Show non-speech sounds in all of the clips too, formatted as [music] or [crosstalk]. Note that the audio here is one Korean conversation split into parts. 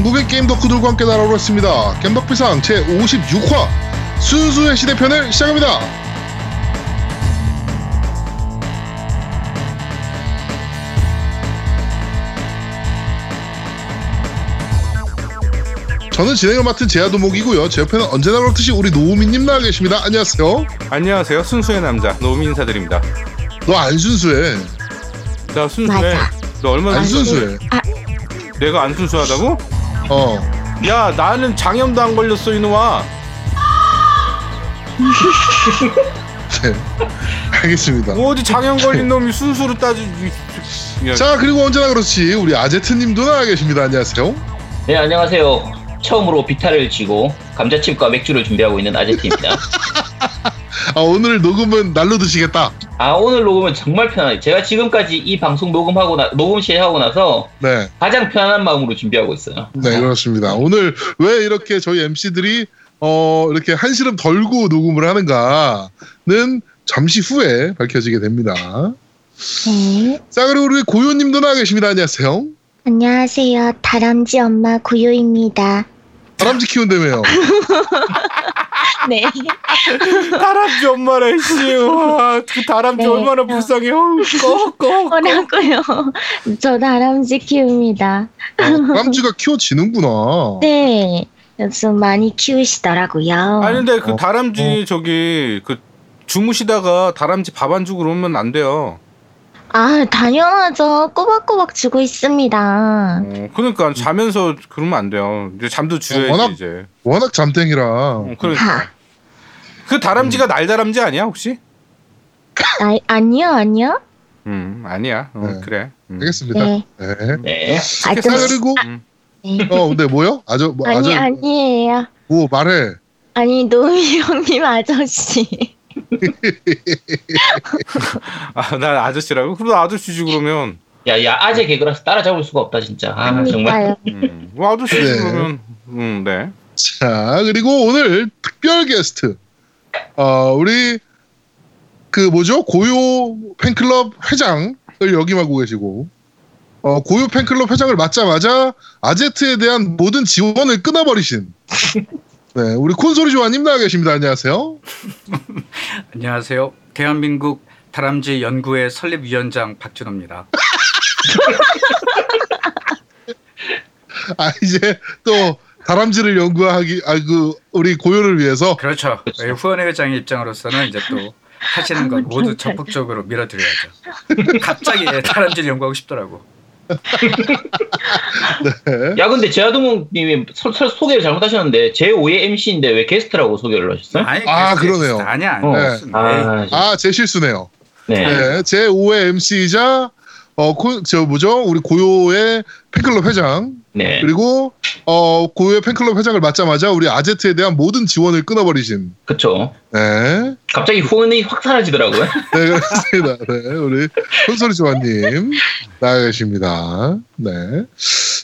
전국의 게임 덕후들과 함께 날아오겠습니다. 겜덕비상 제56화 순수의 시대편을 시작합니다. 저는 진행을 맡은 제아도목이고요. 제 옆에는 언제나 그렇듯이 우리 노우미님 나와 계십니다. 안녕하세요. 안녕하세요. 순수의 남자 노미 인사드립니다. 너 안 순수해. 나 순수해. 맞아. 너 얼마나 안 순수해. 내가 안 순수하다고? 어. 야 나는 장염도 안 걸렸어 이놈아. 네. [laughs] 알겠습니다. 뭐 어디 장염 걸린 놈이 순수로 따지. 야, 자 그리고 언제나 그렇지 우리 아제트님도 나와 계십니다. 안녕하세요. 네, 안녕하세요. 처음으로 비타를 쥐고 감자칩과 맥주를 준비하고 있는 아제트입니다. [laughs] 아 오늘 녹음은 날로 드시겠다. 아, 오늘 녹음은 정말 편하게. 제가 지금까지 이 방송 녹음하고 나, 녹음 시하고 나서 네, 가장 편안한 마음으로 준비하고 있어요. 네 그렇습니다. 오늘 왜 이렇게 저희 MC들이 어 이렇게 한시름 덜고 녹음을 하는가는 잠시 후에 밝혀지게 됩니다. 네. 자 그리고 우리 고요님도 나와 계십니다. 안녕하세요. 안녕하세요. 다람쥐 엄마 고요입니다. 다람쥐 키운다며요. [laughs] 네. 다람쥐 엄마래 씨. 와, 그 다람쥐 네. 얼마나 불쌍해. 어우, 꺼, 꺼. 뭐라고요? 저 다람쥐 키웁니다. 어, 다람쥐가 키워지는구나. 네. 요즘 많이 키우시더라고요. 아니 근데 그 어, 다람쥐 저기 그 주무시다가 다람쥐 밥 안 주고 그러면 안 돼요. 아, 당연하죠. 꼬박꼬박 주고 있습니다. 어, 그러니까 자면서 그러면 안 돼요. 이제 잠도 줄여야지 워낙- 이제. 워낙 잠땡이라. 어, 그러니까. 하. 그 다람쥐가 날다람쥐 아니야 혹시? 아, 아니요, 아니요. 음 아니야. 어, 네. 그래. 음. 알겠습니다. 네. 네. 네. 아, 자 좀, 그리고 음. 네. 어 근데 뭐요? 아저 뭐 아니, 아저 아니에요. 뭐 말해. 아니, 노미 형님 아저씨. 아, 나 아저씨라고? 그럼 나 아저씨지 그러면. 야, 야, 아재 개그라 서 따라잡을 수가 없다, 진짜. 아, 정말. 음. 뭐 아저씨지 네. 그러면. 음, 네. 자 그리고 오늘 특별 게스트 어 우리 그 뭐죠 고요 팬클럽 회장을 역임하고 계시고 어 고요 팬클럽 회장을 맡자마자 아제트에 대한 모든 지원을 끊어버리신 네 우리 콘솔이 조아님 나와 계십니다 안녕하세요 [laughs] 안녕하세요. 대한민국 다람쥐 연구회 설립위원장 박준호입니다. [laughs] 아 이제 또 다람쥐를 연구하기 아 그 우리 고요를 위해서 그렇죠. 그렇죠. 예, 후원회 회장의 입장으로서는 이제 또 하시는 건 [laughs] 모두 적극적으로 밀어드려야죠. 갑자기 다람쥐를 연구하고 싶더라고. 네. 야, 근데 서- 소개를 잘못하셨는데, 제 5의 MC인데 왜 게스트라고 소개를 하셨어요? 아니, 아, 그럴 수 그러네요. 있어. 아니야. 어. 아니야. 네. 네. 아, 아 제 실수네요 네. 네, 제 5회 MC이자 어, 코, 저 뭐죠? 우리 고요의 팬클럽 회장 네. 그리고 어, 고요의 팬클럽 회장을 맡자마자 우리 아제트에 대한 모든 지원을 끊어버리신 그쵸. 네, 갑자기 후원이 확 사라지더라고요. [laughs] 네 그렇습니다. 네, 우리 콘솔이 조아님 나와 계십니다. 네,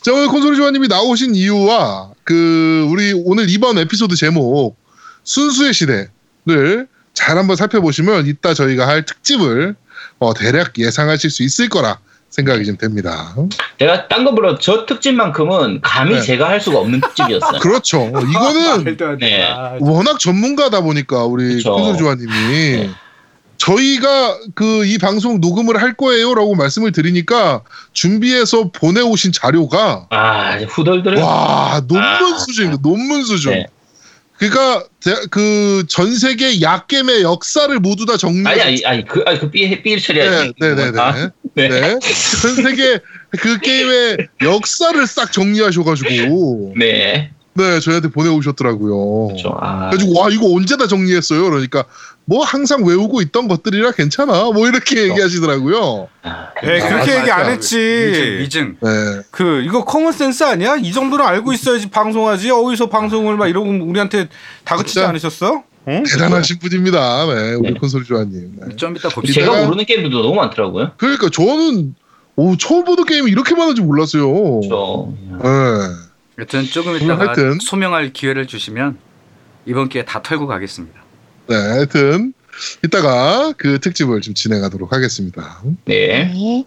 자 오늘 콘솔이 조아님이 나오신 이유와 그 우리 오늘 이번 에피소드 제목 순수의 시대를 잘 한번 살펴보시면 이따 저희가 할 특집을 어, 대략 예상하실 수 있을 거라 생각이 좀 됩니다. 제가 딴 거보다 저 특집만큼은 감히 네. 제가 할 수가 없는 특집이었어요. [laughs] 그렇죠. 이거는 [laughs] 안 돼. 네. 아, 워낙 전문가다 보니까 우리 그쵸. 콘솔 조아님이 네. 저희가 그 이 방송 녹음을 할 거예요라고 말씀을 드리니까 준비해서 보내오신 자료가 아, 후덜덜. 와 논문 아. 수준입니다. 논문 수준. 네. 그러니까 그 전 세계 약겜의 역사를 모두 다 정리해서 아니, 아니, 아니, 그, 아니, 그 삐, 삐 처리해야지. 네, 네, 네, 아, 네. 네. 네. 전 세계 그 게임의 역사를 싹 정리하셔가지고 네. 네 저희한테 보내오셨더라고요. 그렇죠. 아, 그래가지고 와 이거 언제 다 정리했어요? 그러니까 뭐 항상 외우고 있던 것들이라 괜찮아. 뭐 이렇게 얘기하시더라고요. 아, 에 아, 그렇게 얘기 안 맞아. 했지. 위증. 네. 그 이거 common sense 아니야? 이 정도는 알고 있어야지 방송하지. 어디서 방송을 막 이러고 우리한테 다그치지. 않으셨어? 응? 대단하신 분입니다. 네, 우리 네. 콘솔 조아님. 네. 좀 이따 제가 봅시다. 이따가- 모르는 게임들도 너무 많더라고요. 그러니까 저는 오 처음 보는 게임이 이렇게 많은지 몰랐어요. 저, 네. 여튼 조금 음, 이따가 하여튼. 소명할 기회를 주시면 이번 기회에 다 털고 가겠습니다. 네, 하여튼 이따가 그 특집을 좀 진행하도록 하겠습니다. 네. 네.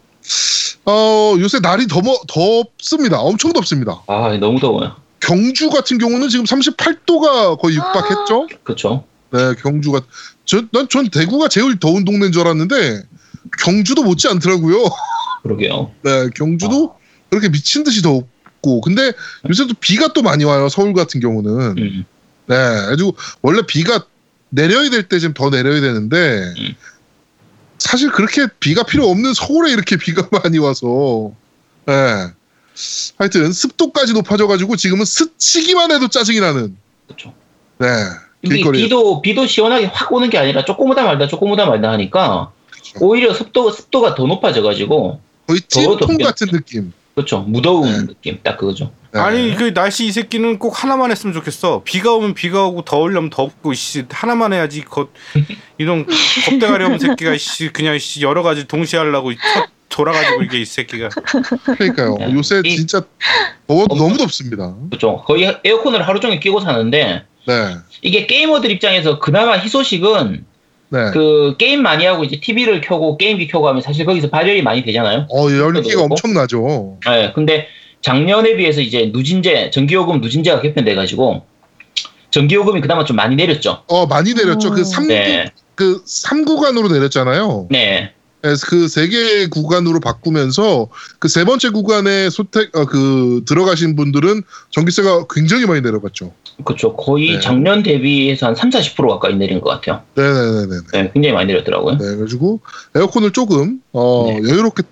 어, 요새 날이 더 덥습니다. 엄청 덥습니다. 아 너무 더워요. 경주 같은 경우는 지금 38도가 거의 육박했죠. 그렇죠. 네, 경주가 전난 대구가 제일 더운 동네인 줄 알았는데 경주도 못지 않더라고요. [laughs] 그러게요. 네, 경주도 그렇게 미친 듯이 덥고 근데 요새 또 비가 또 많이 와요. 서울 같은 경우는. 음. 네, 아주 원래 비가 내려야 될 때 지금 더 내려야 되는데 음. 사실 그렇게 비가 필요 없는 서울에 이렇게 비가 [laughs] 많이 와서 네. 하여튼 습도까지 높아져가지고 지금은 스치기만 해도 짜증이 나는 그렇죠. 네 길거리 비도 비도 시원하게 확 오는 게 아니라 조금 오다 말다 조금 오다 말다 하니까 그렇죠. 오히려 습도 습도가 더 높아져가지고 거의 찜통. 같은 느낌. 그렇죠. 무더운 네. 느낌 딱 그거죠. 네. 아니 그 날씨 이 새끼는 꼭 하나만 했으면 좋겠어. 비가 오면 비가 오고 더우려면 덥고 씨 하나만 해야지. 거 [laughs] 이런 겁대가리 없는 새끼가 씨 그냥 씨 여러 가지 동시에 하려고 쳐- 돌아가지고 이게 이 새끼가. 그러니까요. 네. 요새 이- 진짜 더워 엄청- 너무 덥습니다. 그렇죠. 거의 에어컨을 하루 종일 끼고 사는데 네, 이게 게이머들 입장에서 그나마 희소식은 네. 그 게임 많이 하고 이제 TV를 켜고 게임기 켜고 하면 사실 거기서 발열이 많이 되잖아요. 어 열기가. 엄청나죠. 네, 근데 작년에 비해서 이제 누진제 전기요금 누진제가 개편돼 가지고 전기요금이 그나마 좀 많이 내렸죠. 어 많이 내렸죠. 그 음. 3, 네, 그 3구간으로 내렸잖아요. 네, 그래서 그세개 구간으로 바꾸면서 그 세 번째 구간에 소택 어, 그 들어가신 분들은 전기세가 굉장히 많이 내려갔죠. 그렇죠. 거의 네. 작년 대비해서 한 3, 40% 가까이 내린 것 같아요. 네네네네. 네, 굉장히 많이 내렸더라고요. 네, 그래가지고 에어컨을 조금 어, 네. 여유롭게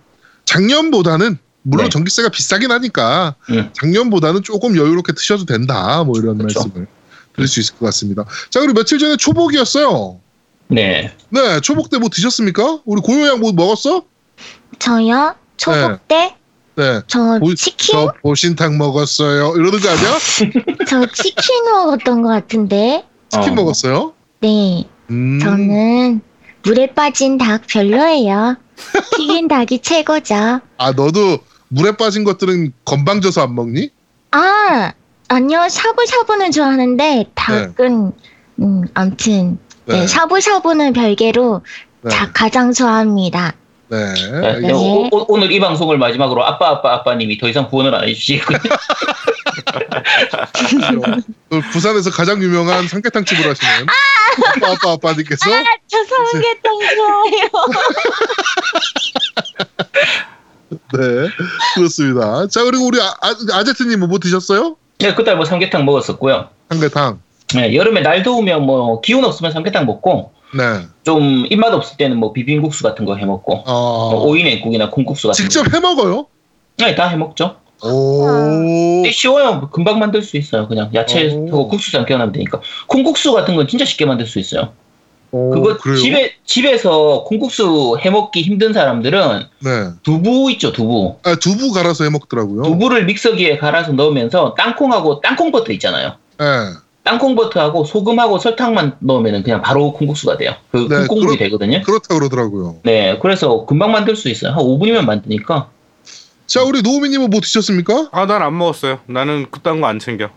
작년보다는 물론 네. 전기세가 비싸긴 하니까 음. 작년보다는 조금 여유롭게 드셔도 된다. 뭐 이런 그쵸. 말씀을 드릴 수 있을 것 같습니다. 자 그리고 며칠 전에 초복이었어요. 네, 네, 초복 때 뭐 드셨습니까? 우리 고요 양 뭐 먹었어? 저요? 초복 때? 네, 저 보- 치킨? 저 보신탕 먹었어요. 이러는 거 아니야? [laughs] 저 치킨 먹었던 것 같은데. 치킨 어. 먹었어요? 네. 음, 저는 물에 빠진 닭 별로예요. 튀긴 [laughs] 닭이 최고죠. 아 너도 물에 빠진 것들은 건방져서 안 먹니? 아, 아니요. 샤브샤브는 좋아하는데 닭은 음, 암튼 네. 샤브샤브는 별개로 네. 닭 가장 좋아합니다. 네. 네, 알겠습니다. 오, 오- 오 늘 이 방송을 마지막으로 아빠 아빠 아빠님이 더 이상 구원을 안 해주시겠군요. [laughs] 그 부산에서 가장 유명한 삼계탕 집을 하시는 아빠 아빠 아빠님께서 저 삼계탕 좋아해요. [laughs] 네 그렇습니다. 자 그리고 우리 아, 아, 제트님 뭐 드셨어요? 네, 그달 뭐 삼계탕 먹었었고요. 삼계탕. 네, 여름에 날 더우면 뭐 기운 없으면 삼계탕 먹고 네. 좀 입맛 없을 때는 뭐 비빔국수 같은 거 해 먹고 어, 뭐 오이냉국이나 콩국수 같은 직접 거. 해 먹어요? 네, 다 해 먹죠. 오. 근데 쉬워요. 금방 만들 수 있어요. 그냥 야채 오. 하고 국수장 껴놓으면 되니까. 콩국수 같은 건 진짜 쉽게 만들 수 있어요. 오, 그거 그래요? 집에 집에서 콩국수 해먹기 힘든 사람들은 네. 두부 있죠, 두부. 아, 두부 갈아서 해 먹더라고요. 두부를 믹서기에 갈아서 넣으면서 땅콩하고 땅콩 버터 있잖아요. 네. 땅콩 버터하고 소금하고 설탕만 넣으면 그냥 바로 콩국수가 돼요. 그 네, 콩국물이 그렇- 되거든요. 그렇다 그러더라고요. 네, 그래서 금방 만들 수 있어요. 한 5분이면 만드니까. 자 우리 노우미님은 뭐 드셨습니까? 아 난 안 먹었어요. 나는 그딴 거 안 챙겨.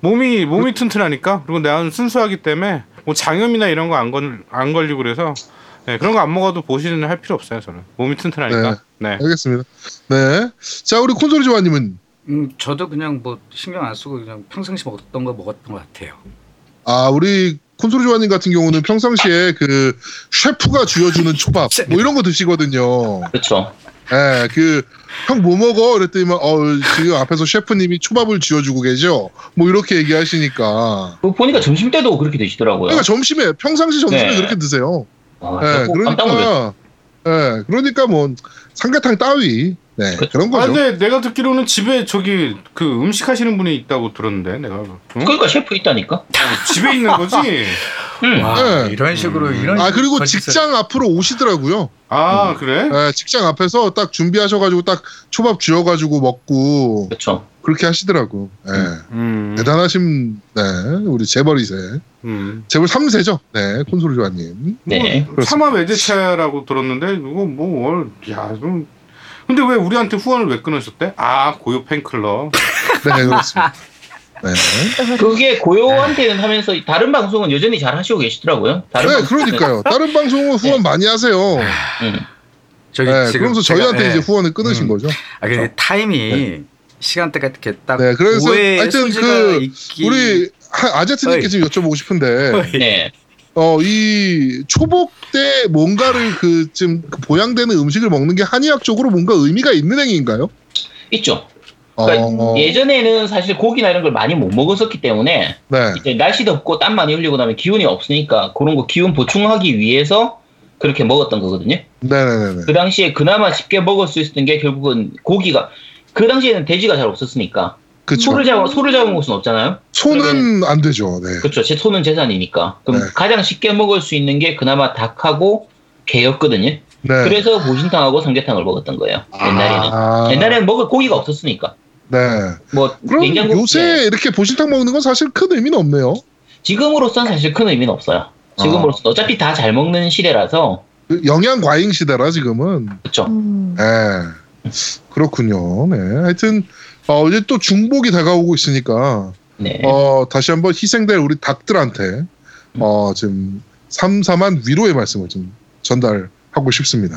몸이 몸이 튼튼하니까 그리고 내가 순수하기 때문에 뭐 장염이나 이런 거 안걸안 걸리고 그래서 네, 그런 거 안 먹어도 보시는 할 필요 없어요 저는 몸이 튼튼하니까. 네. 알겠습니다. 네. 자 우리 콘솔이 조아님은 음, 저도 그냥 뭐 신경 안 쓰고 그냥 평상시 먹었던 거 먹었던 것 같아요. 아 우리 콘솔이 조아님 같은 경우는 평상시에 그 셰프가 쥐어주는 초밥 뭐 이런 거 드시거든요. 그렇죠. 예, 그, 형 뭐 먹어? 그랬더니, 막, 어, 지금 앞에서 셰프님이 초밥을 쥐어주고 계셔. 뭐, 이렇게 얘기하시니까. 그 보니까 점심 때도 그렇게 드시더라고요. 그러니까 점심에, 평상시 점심에 네. 그렇게 드세요. 아, 예, 놀랐어요. 그러니까, 예, 그러니까 뭐, 삼계탕 따위. 네, 그쵸. 그런 아 거죠. 근데 내가 듣기로는 집에 저기 그 음식 하시는 분이 있다고 들었는데 내가 응? 그러니까 셰프 있다니까. 집에 있는 [laughs] 거지. 음. 와 네. 이런 식으로 이런 아, 그리고 거짓을- 직장 앞으로 오시더라고요. 아 그래? 예, 직장 앞에서 딱 준비하셔가지고 딱 초밥 쥐어가지고 먹고, 그렇죠. 그렇게 하시더라고. 예. 음. 대단하신, 네, 우리 재벌이세. 음. 재벌 3세죠. 네, 콘솔이 조아님. 네. 뭐, 삼합 외제차라고 들었는데 이거 뭐야 좀. 근데 왜 우리한테 후원을 왜 끊으셨대? 아 고요 팬클럽. 네, 그렇습니다. 네. 그게 고요한테는 하면서 다른 방송은 여전히 잘 하시고 계시더라고요. 다른 네, 그러니까요. 다른 방송은 후원 많이 하세요. 음. 저기 네, 지금 그러면서 제가, 저희한테 예. 이제 후원을 끊으신 음. 거죠. 아, 근데 타임이 시간대가 이렇게 딱 네, 그래서 하여튼 그 있기... 우리 하- 아제트님께. 좀 여쭤보고 싶은데 어이. 네. 어, 이 초복 때 뭔가를 그좀 보양되는 음식을 먹는 게 한의학적으로 뭔가 의미가 있는 행위인가요? 있죠. 그러니까 어, 예전에는 사실 고기나 이런 걸 많이 못 먹었었기 때문에 네. 이제 날씨 덥고 땀 많이 흘리고 나면 기운이 없으니까 그런 거 기운 보충하기 위해서 그렇게 먹었던 거거든요. 네네네. 그 당시에 그나마 쉽게 먹을 수 있었던 게 결국은 고기가 그 당시에는 돼지가 잘 없었으니까 그쵸. 소를 잡아 소를 잡아먹을 수는 없잖아요. 소는 안 되죠. 네. 그렇죠. 제 소는 재산이니까. 그럼 네. 가장 쉽게 먹을 수 있는 게 그나마 닭하고 개였거든요. 네. 그래서 보신탕하고 삼계탕을 먹었던 거예요. 옛날에는. 아, 옛날에는 먹을 고기가 없었으니까. 네. 뭐 그럼 냉장고 요새 네. 이렇게 보신탕 먹는 건 사실 큰 의미는 없네요. 지금으로선 사실 큰 의미는 없어요. 지금으로선 어 차피 다 잘 먹는 시대라서 그 영양 과잉 시대라 지금은. 그렇죠. 음. 네. 그렇군요. 네. 하여튼 어, 이제 또 중복이 다가오고 있으니까 네. 어, 다시 한번 희생될 우리 닭들한테 어, 좀 삼삼한 위로의 말씀을 좀 전달하고 싶습니다.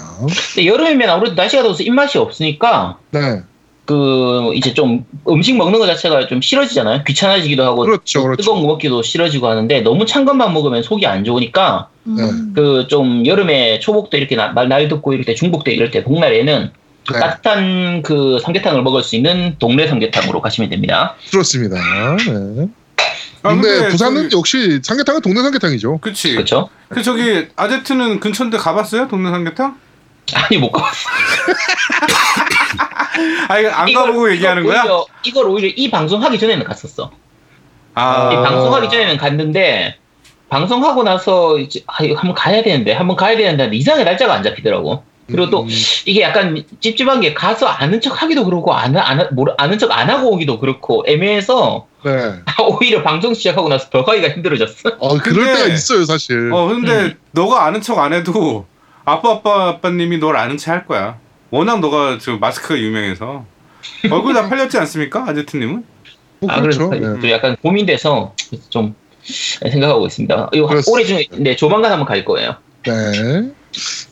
여름이면 아무래도 날씨가 더워서 입맛이 없으니까 네. 그 이제 좀 음식 먹는 것 자체가 좀 싫어지잖아요. 귀찮아지기도 하고 그렇죠, 그렇죠. 뜨거운 거 먹기도 싫어지고 하는데 너무 찬 것만 먹으면 속이 안 좋으니까 음. 그좀 여름에 초복 때 이렇게 나- 날, 날 덥고 이럴 때 중복 때 이럴 때 복날에는 그 네. 따뜻한 그 삼계탕을 먹을 수 있는 동네 삼계탕으로 가시면 됩니다. 그렇습니다. 네. 아, 근데 부산은 저기- 역시 삼계탕은 동네 삼계탕이죠. 그치. 그렇죠? 그 저기 아제트는 근처인데 가봤어요? 동네 삼계탕? 아니 못 가봤어. 아 이거 안 가보고 얘기하는 거야? 오히려, 이걸 오히려 이 방송 하기 전에는 갔었어. 아이 방송하기 전에는 갔는데 방송하고 나서 이제 아 이거 한번 가야 되는데 한번 가야 되는데 이상하게 날짜가 안 잡히더라고. 그리고 또 음, 이게 약간 찝찝한 게 가서 아는 척 하기도 그렇고 안, 안, 모르, 아는 척 안 하고 오기도 그렇고 애매해서 네. [laughs] 오히려 방송 시작하고 나서 더 가기가 힘들어졌어. 어, 그럴 때가 있어요, 사실. 어 근데 음. 너가 아는 척 안 해도 아빠 아빠 아빠님이 널 아는 체 할 거야. 워낙 너가 지금 마스크가 유명해서 얼굴 다 팔렸지 않습니까, 아제트님은? 뭐 아, 그렇죠. 그래서 네. 또 약간 고민돼서 좀 생각하고 있습니다. 이거. 올해 중에 네, 조만간 한번 갈 거예요. 네.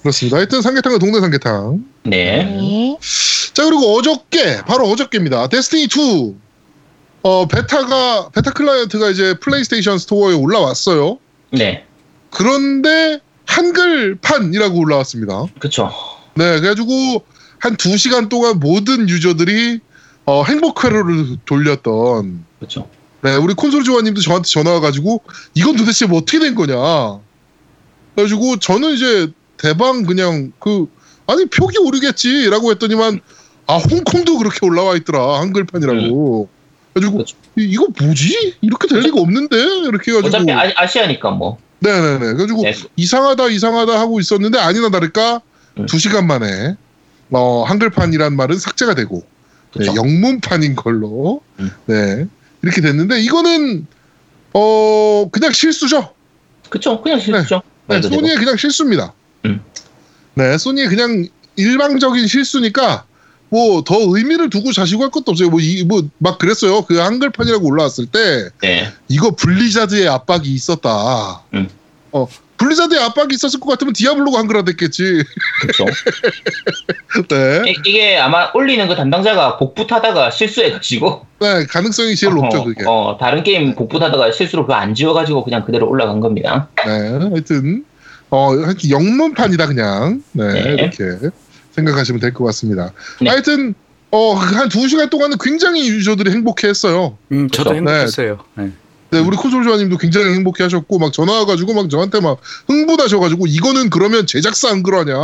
그렇습니다. 하여튼 삼계탕은 동네 삼계탕. 네. 네. 자 그리고 어저께 바로 어저께입니다. Destiny 2 어 베타가 베타 클라이언트가 이제 PlayStation Store에 올라왔어요. 네. 그런데 한글판이라고 올라왔습니다. 그쵸. 네, 그래가지고 한 두 시간 동안 모든 유저들이 어, 행복 회로를 돌렸던. 그쵸. 네, 우리 콘솔 조아님도 저한테 전화 와가지고 이건 도대체 뭐 어떻게 된 거냐. 그래가지고 저는 이제 대방 그냥 그 아니 표기 오르겠지라고 했더니만 아 홍콩도 그렇게 올라와 있더라 한글판이라고. 그래가지고 그렇죠. 이, 이거 뭐지? 이렇게 될 리가 없는데 이렇게 해가지고. 어차피 아, 아시아니까 뭐. 네네네. 그래가지고 네. 이상하다 이상하다 하고 있었는데 아니나 다를까 음. 두 시간 만에 어, 한글판이란 말은 삭제가 되고 네, 그쵸. 영문판인 걸로 음. 네 이렇게 됐는데 이거는 어 그냥 실수죠. 그쵸. 그냥 실수죠. 네, 되고. 소니의 그냥 실수입니다. 음. 네 소니의 그냥 일방적인 실수니까 뭐 더 의미를 두고 자시고 할 것도 없어요. 뭐 이 뭐 막 그랬어요. 그 한글판이라고 올라왔을 때 네. 이거 블리자드의 압박이 있었다. 음. 어 블리자드의 압박이 있었을 것 같으면 디아블로가 한글화 됐겠지. 그쵸. [laughs] 네. 이- 이게 아마 올리는 그 담당자가 복붙하다가 실수해가지고. 네, 가능성이 제일 높죠, 어, 그게. 어, 다른 게임 복붙하다가 실수로 그거 안 지워가지고 그냥 그대로 올라간 겁니다. 네, 하여튼, 어, 영문판이다, 그냥. 네, 네. 이렇게 생각하시면 될 것 같습니다. 네. 하여튼, 어, 한 두 시간 동안은 굉장히 유저들이 행복해 했어요. 음, 저도 그쵸? 행복했어요. 네. 네, 우리 콘솔 조아님도 굉장히 행복해 하셨고, 막 전화 와가지고, 막 저한테 막 흥분하셔가지고, 이거는 그러면 제작사 안 그러냐.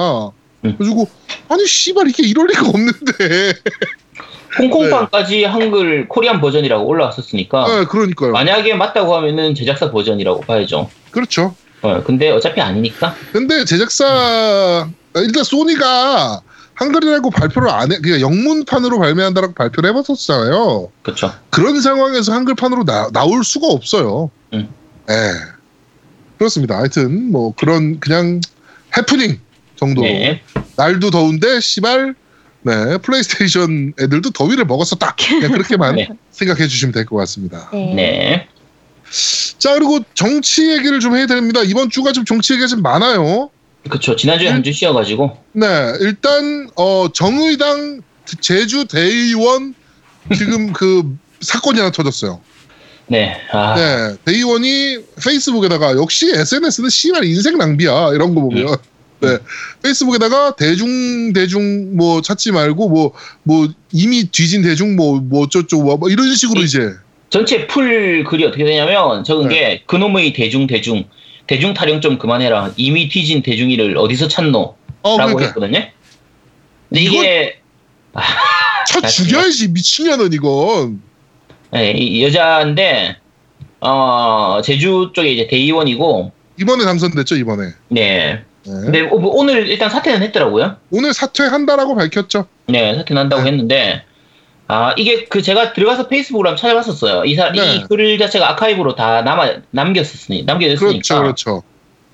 음. 그래가지고, 아니, 씨발, 이게 이럴 리가 없는데. [laughs] 홍콩판까지 한글 코리안 버전이라고 올라왔었으니까 네, 그러니까요. 만약에 맞다고 하면은 제작사 버전이라고 봐야죠. 그렇죠. 어, 근데 어차피 아니니까. 근데 제작사 일단 소니가 한글이라고 발표를 안 해, 그러니까 영문판으로 발매한다라고 발표를 해봤었잖아요. 그쵸. 그런 상황에서 한글판으로 나, 나올 수가 없어요. 음. 네. 그렇습니다. 하여튼 뭐 그런 그냥 해프닝 정도로 네. 날도 더운데 시발 네 플레이스테이션 애들도 더위를 먹었었다. 그냥 그렇게만 [laughs] 네. 생각해 주시면 될 것 같습니다. 네. 네. 자 그리고 정치 얘기를 좀 해야 됩니다. 이번 주가 좀 정치 얘기가 좀 많아요. 그쵸. 지난주에 한 주 쉬어가지고. 네, 일단 어 정의당 제주 대의원 지금 그 [laughs] 사건이 하나 터졌어요. 네. 아, 네, 대의원이 페이스북에다가 역시 SNS는 씨발 인생 낭비야 이런 거 보면 네 페이스북에다가 대중 대중 뭐 찾지 말고 뭐뭐 이미 뒤진 대중 뭐뭐 어쩌고 뭐, 뭐 이런 식으로 이- 이제 전체 풀 글이 어떻게 되냐면 적은 네. 게 그놈의 대중 대중 대중 타령 좀 그만해라. 이미 뒤진 대중이를 어디서 찾노? 어 라고 그러니까 했거든요. 근데 이게 [laughs] 쳐 죽여야지 미친년은 이건 예, 이 여자인데 어 제주 쪽에 이제 대의원이고 이번에 당선됐죠 이번에. 네. 네. 근데 오- 오늘 일단 사퇴는 했더라고요. 오늘 사퇴한다라고 밝혔죠. 네, 사퇴 난다고 네. 했는데, 아, 이게 그 제가 들어가서 페이스북으로 한번 찾아봤었어요. 이, 사, 네. 이글 자체가 아카이브로 다 남아, 남겼었으니, 남겨졌으니까. 그렇죠, 그렇죠.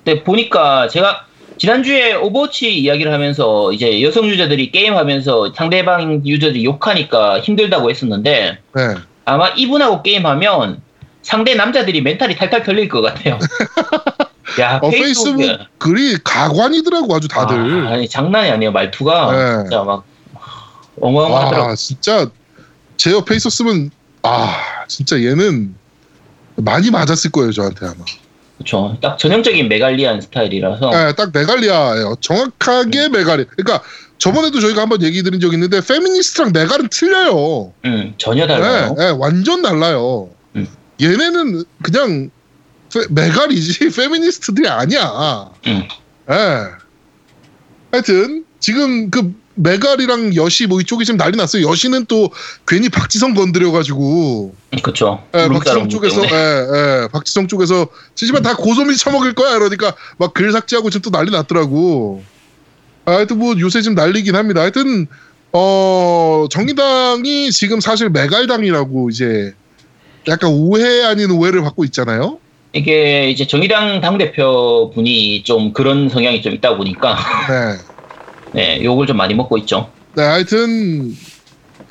근데 보니까 제가 지난주에 Overwatch 이야기를 하면서 이제 여성 유저들이 게임하면서 상대방 유저들이 욕하니까 힘들다고 했었는데, 네. 아마 이분하고 게임하면 상대 남자들이 멘탈이 탈탈 털릴 것 같아요. [laughs] 야, 어. 페이스북 글이 가관이더라고 아주 다들. 아, 아니, 장난이 아니에요. 말투가 네. 진짜 막 어마어마하더라고요. 아 진짜 제 옆에 있었으면 아 진짜 얘는 많이 맞았을 거예요 저한테 아마. 그렇죠. 딱 전형적인 메갈리안 스타일이라서 네, 딱 메갈리아예요. 정확하게 메갈리. 그러니까 저번에도 저희가 한번 얘기 드린 적 있는데 페미니스트랑 메갈은 틀려요. 음, 전혀 달라요. 네, 네, 완전 달라요. 음. 얘네는 그냥 페- 메갈이지 [laughs] 페미니스트들이 아니야. 음. 예. 하여튼 지금 그 메갈이랑 여시 뭐 이쪽이 지금 난리 났어요. 여시는 또 괜히 박지성 건드려가지고 그렇죠. 예, 박지성 쪽에서 예, 예, 박지성 쪽에서 지지만 다 고소미 처먹을 거야 이러니까 막 글 삭제하고 지금 또 난리 났더라고. 아, 하여튼 뭐 요새 지금 난리긴 합니다. 하여튼 어 정의당이 지금 사실 메갈당이라고 이제 약간 오해 아닌 오해를 받고 있잖아요. 이게 이제 정의당 당 대표 분이 좀 그런 성향이 좀 있다 보니까 네. 네, 욕을 좀 많이 먹고 있죠. 네, 하여튼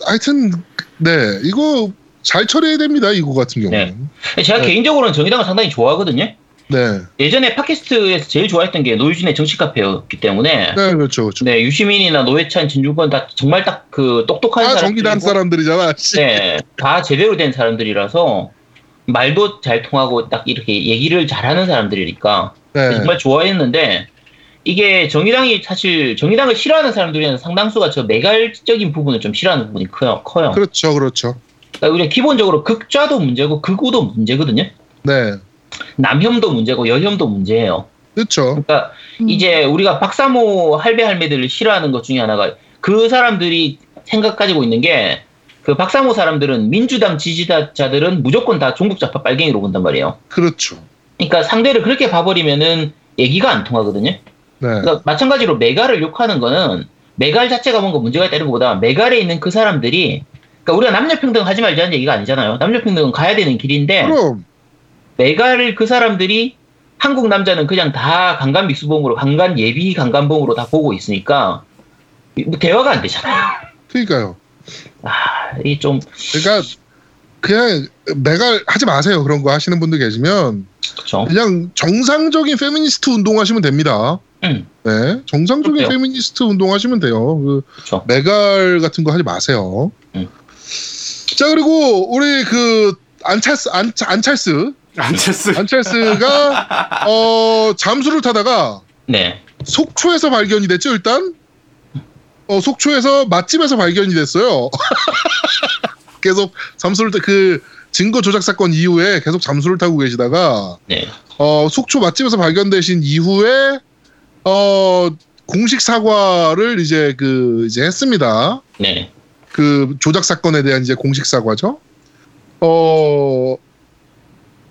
하여튼 네 이거 잘 처리해야 됩니다. 이거 같은 경우는. 제가 네. 개인적으로는 정의당을 상당히 좋아하거든요. 네, 예전에 팟캐스트에서 제일 좋아했던 게 노유진의 정치 카페였기 때문에 네, 그렇죠, 그렇죠. 네, 유시민이나 노회찬, 진중권 다 정말 딱 그 똑똑한 다 사람들이고 정기당 사람들이잖아. 씨. 네, 다 제대로 된 사람들이라서 말도 잘 통하고 딱 이렇게 얘기를 잘하는 사람들이니까 네, 정말 좋아했는데 이게 정의당이 사실 정의당을 싫어하는 사람들이 상당수가 저 매갈적인 부분을 좀 싫어하는 부분이 커요. 커요. 그렇죠, 그렇죠. 그러니까 우리가 기본적으로 극좌도 문제고 극우도 문제거든요. 네, 남혐도 문제고 여혐도 문제예요. 그렇죠. 그러니까 음. 이제 우리가 박사모 할배 할매들을 싫어하는 것 중에 하나가 그 사람들이 생각 가지고 있는 게 그 박사모 사람들은 민주당 지지자들은 무조건 다 종북 좌파 빨갱이로 본단 말이에요. 그렇죠. 그러니까 상대를 그렇게 봐버리면은 얘기가 안 통하거든요. 네, 그러니까 마찬가지로 메갈을 욕하는 거는 메갈 자체가 뭔가 문제가 있다는 것보다 메갈에 있는 그 사람들이 그러니까 우리가 남녀평등 하지 말자는 얘기가 아니잖아요. 남녀평등은 가야 되는 길인데 그럼 메갈을 그 사람들이 한국 남자는 그냥 다 강간 미수봉으로 강간 예비 강간봉으로 다 보고 있으니까 뭐 대화가 안 되잖아요. 그러니까요. 아, 이게 좀 그러니까 그냥 메갈 하지 마세요. 그런 거 하시는 분들 계시면 그렇죠. 그냥 정상적인 페미니스트 운동하시면 됩니다. 음, 네, 정상적인 그렇죠. 페미니스트 운동하시면 돼요. 그 그렇죠. 메갈 같은 거 하지 마세요. 음. 자 그리고 우리 그 안찰스 안, 안찰스 안체스. 안찰스가 [laughs] 어 잠수를 타다가 네, 속초에서 발견이 됐죠 일단 어 속초에서 맛집에서 발견이 됐어요 [laughs] 계속 잠수를 타- 그 증거 조작 사건 이후에 계속 잠수를 타고 계시다가 네, 어 속초 맛집에서 발견되신 이후에 어 공식 사과를 이제 그 이제 했습니다 네, 그 조작 사건에 대한 이제 공식 사과죠. 어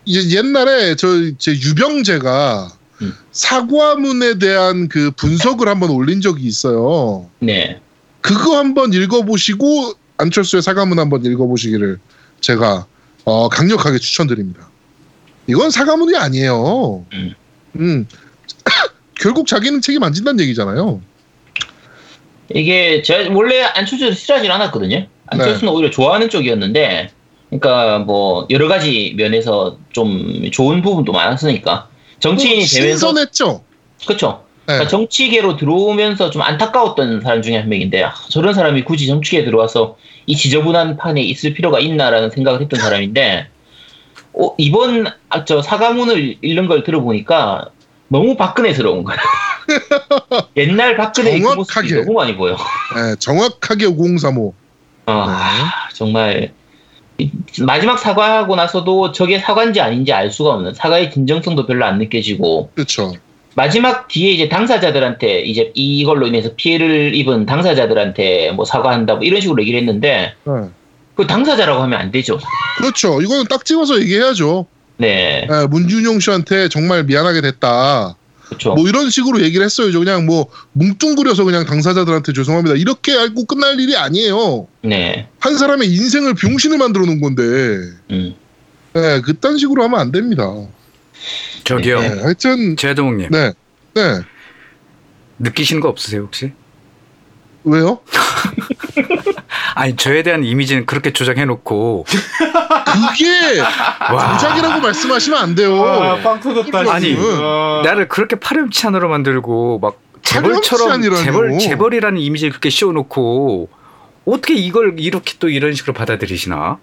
이제 옛날에 저 제 유병재가 음. 사과문에 대한 그 분석을 한번 올린 적이 있어요. 네. 그거 한번 읽어보시고 안철수의 사과문 한번 읽어보시기를 제가 어, 강력하게 추천드립니다. 이건 사과문이 아니에요. 음. 음. 결국 자기는 책임 안 진다는 얘기잖아요. 이게 제가 원래 안철수를 싫어하진 않았거든요. 안철수는 오히려 좋아하는 쪽이었는데, 그러니까 뭐 여러 가지 면에서 좀 좋은 부분도 많았으니까 정치인이 되면서 신선했죠. 그렇죠. 그러니까 정치계로 들어오면서 좀 안타까웠던 사람 중에 한 명인데 아, 저런 사람이 굳이 정치계에 들어와서 이 지저분한 판에 있을 필요가 있나라는 생각을 했던 사람인데 어, 이번 아, 저 사과문을 읽는 걸 들어보니까 너무 박근혜스러운 거야. [laughs] 옛날 박근혜의 그 정확하게. 너무 많이 보여. 네, 정확하게 5035. 아, 정말 이- 마지막 사과하고 나서도 저게 사과인지 아닌지 알 수가 없는 사과의 진정성도 별로 안 느껴지고 그렇죠. 마지막 뒤에 이제 당사자들한테 이제 이걸로 인해서 피해를 입은 당사자들한테 뭐 사과한다 뭐 이런 식으로 얘기를 했는데 네. 그 당사자라고 하면 안 되죠. 그렇죠. 이거는 딱 집어서 얘기해야죠. 네, 네, 문준용 씨한테 정말 미안하게 됐다. 그렇죠. 뭐 이런 식으로 얘기를 했어요. 그냥 뭐 뭉뚱그려서 그냥 당사자들한테 죄송합니다. 이렇게 알고 끝날 일이 아니에요. 네, 한 사람의 인생을 병신을 만들어 놓은 건데, 음. 네, 그딴 식으로 하면 안 됩니다. 저기요, 네, 하여튼, 제동님 네, 네, 느끼시는 거 없으세요 혹시? 왜요? [laughs] 아니 저에 대한 이미지는 그렇게 조작해놓고 그게 와 조작이라고 말씀하시면 안 돼요. 아, 빵 터졌다. 아니, 씨. 아. 나를 그렇게 파렴치한으로 만들고 막 재벌처럼. 재벌 재벌이라는 이미지를 그렇게 씌워놓고 어떻게 이걸 이렇게 또 이런 식으로 받아들이시나?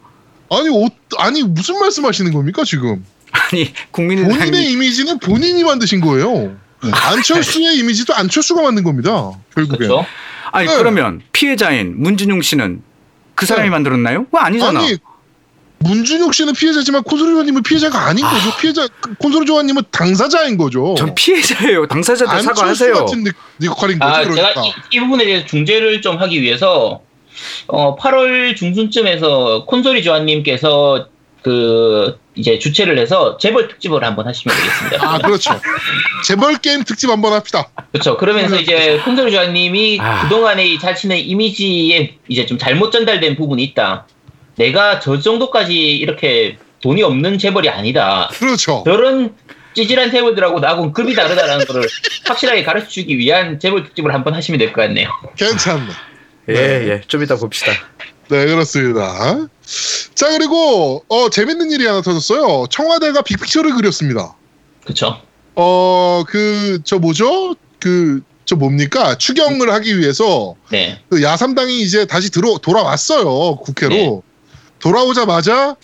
아니, 어, 아니 무슨 말씀하시는 겁니까 지금? 아니 본인의 국민의당이 이미지는 본인이 만드신 거예요. 안철수의 [laughs] 이미지도 안철수가 만든 겁니다. 결국엔. 그렇죠. 아니 네. 그러면 피해자인 문준용 씨는 그 사람이 네. 만들었나요? 그거 아니잖아. 아니 문준혁 씨는 피해자지만 콘솔이 조아님은 피해자가 아닌 거죠. 피해자 콘솔이 조아님은 당사자인 거죠. 전 피해자예요. 당사자들 사과하세요. 같은 느- 역할인 거죠. 아, 그러니까. 제가 이, 이 부분에 대해서 중재를 좀 하기 위해서 어, 8월 중순쯤에서 콘솔이 조아님께서 그 이제 주최를 해서 재벌 특집을 한번 하시면 되겠습니다. 아 그렇죠. 재벌 게임 특집 한번 합시다. 그렇죠. 그러면서 이제 콘솔이 조아님이 아. 그동안의 이 자신의 이미지에 이제 좀 잘못 전달된 부분이 있다. 내가 저 정도까지 이렇게 돈이 없는 재벌이 아니다. 그렇죠. 저런 찌질한 재벌들하고 나하고는 급이 다르다라는 거를 확실하게 가르쳐 주기 위한 재벌 특집을 한번 하시면 될 것 같네요. 괜찮네. 예, 예. 좀 이따 봅시다. 네 그렇습니다. 자 그리고 어 재밌는 일이 하나 터졌어요. 청와대가 빅픽처를 그렸습니다. 그렇죠. 어그 저 뭐죠? 그 저 뭡니까? 추경을 하기 위해서 네. 그 야삼당이 이제 다시 들어 돌아왔어요 국회로 네. 돌아오자마자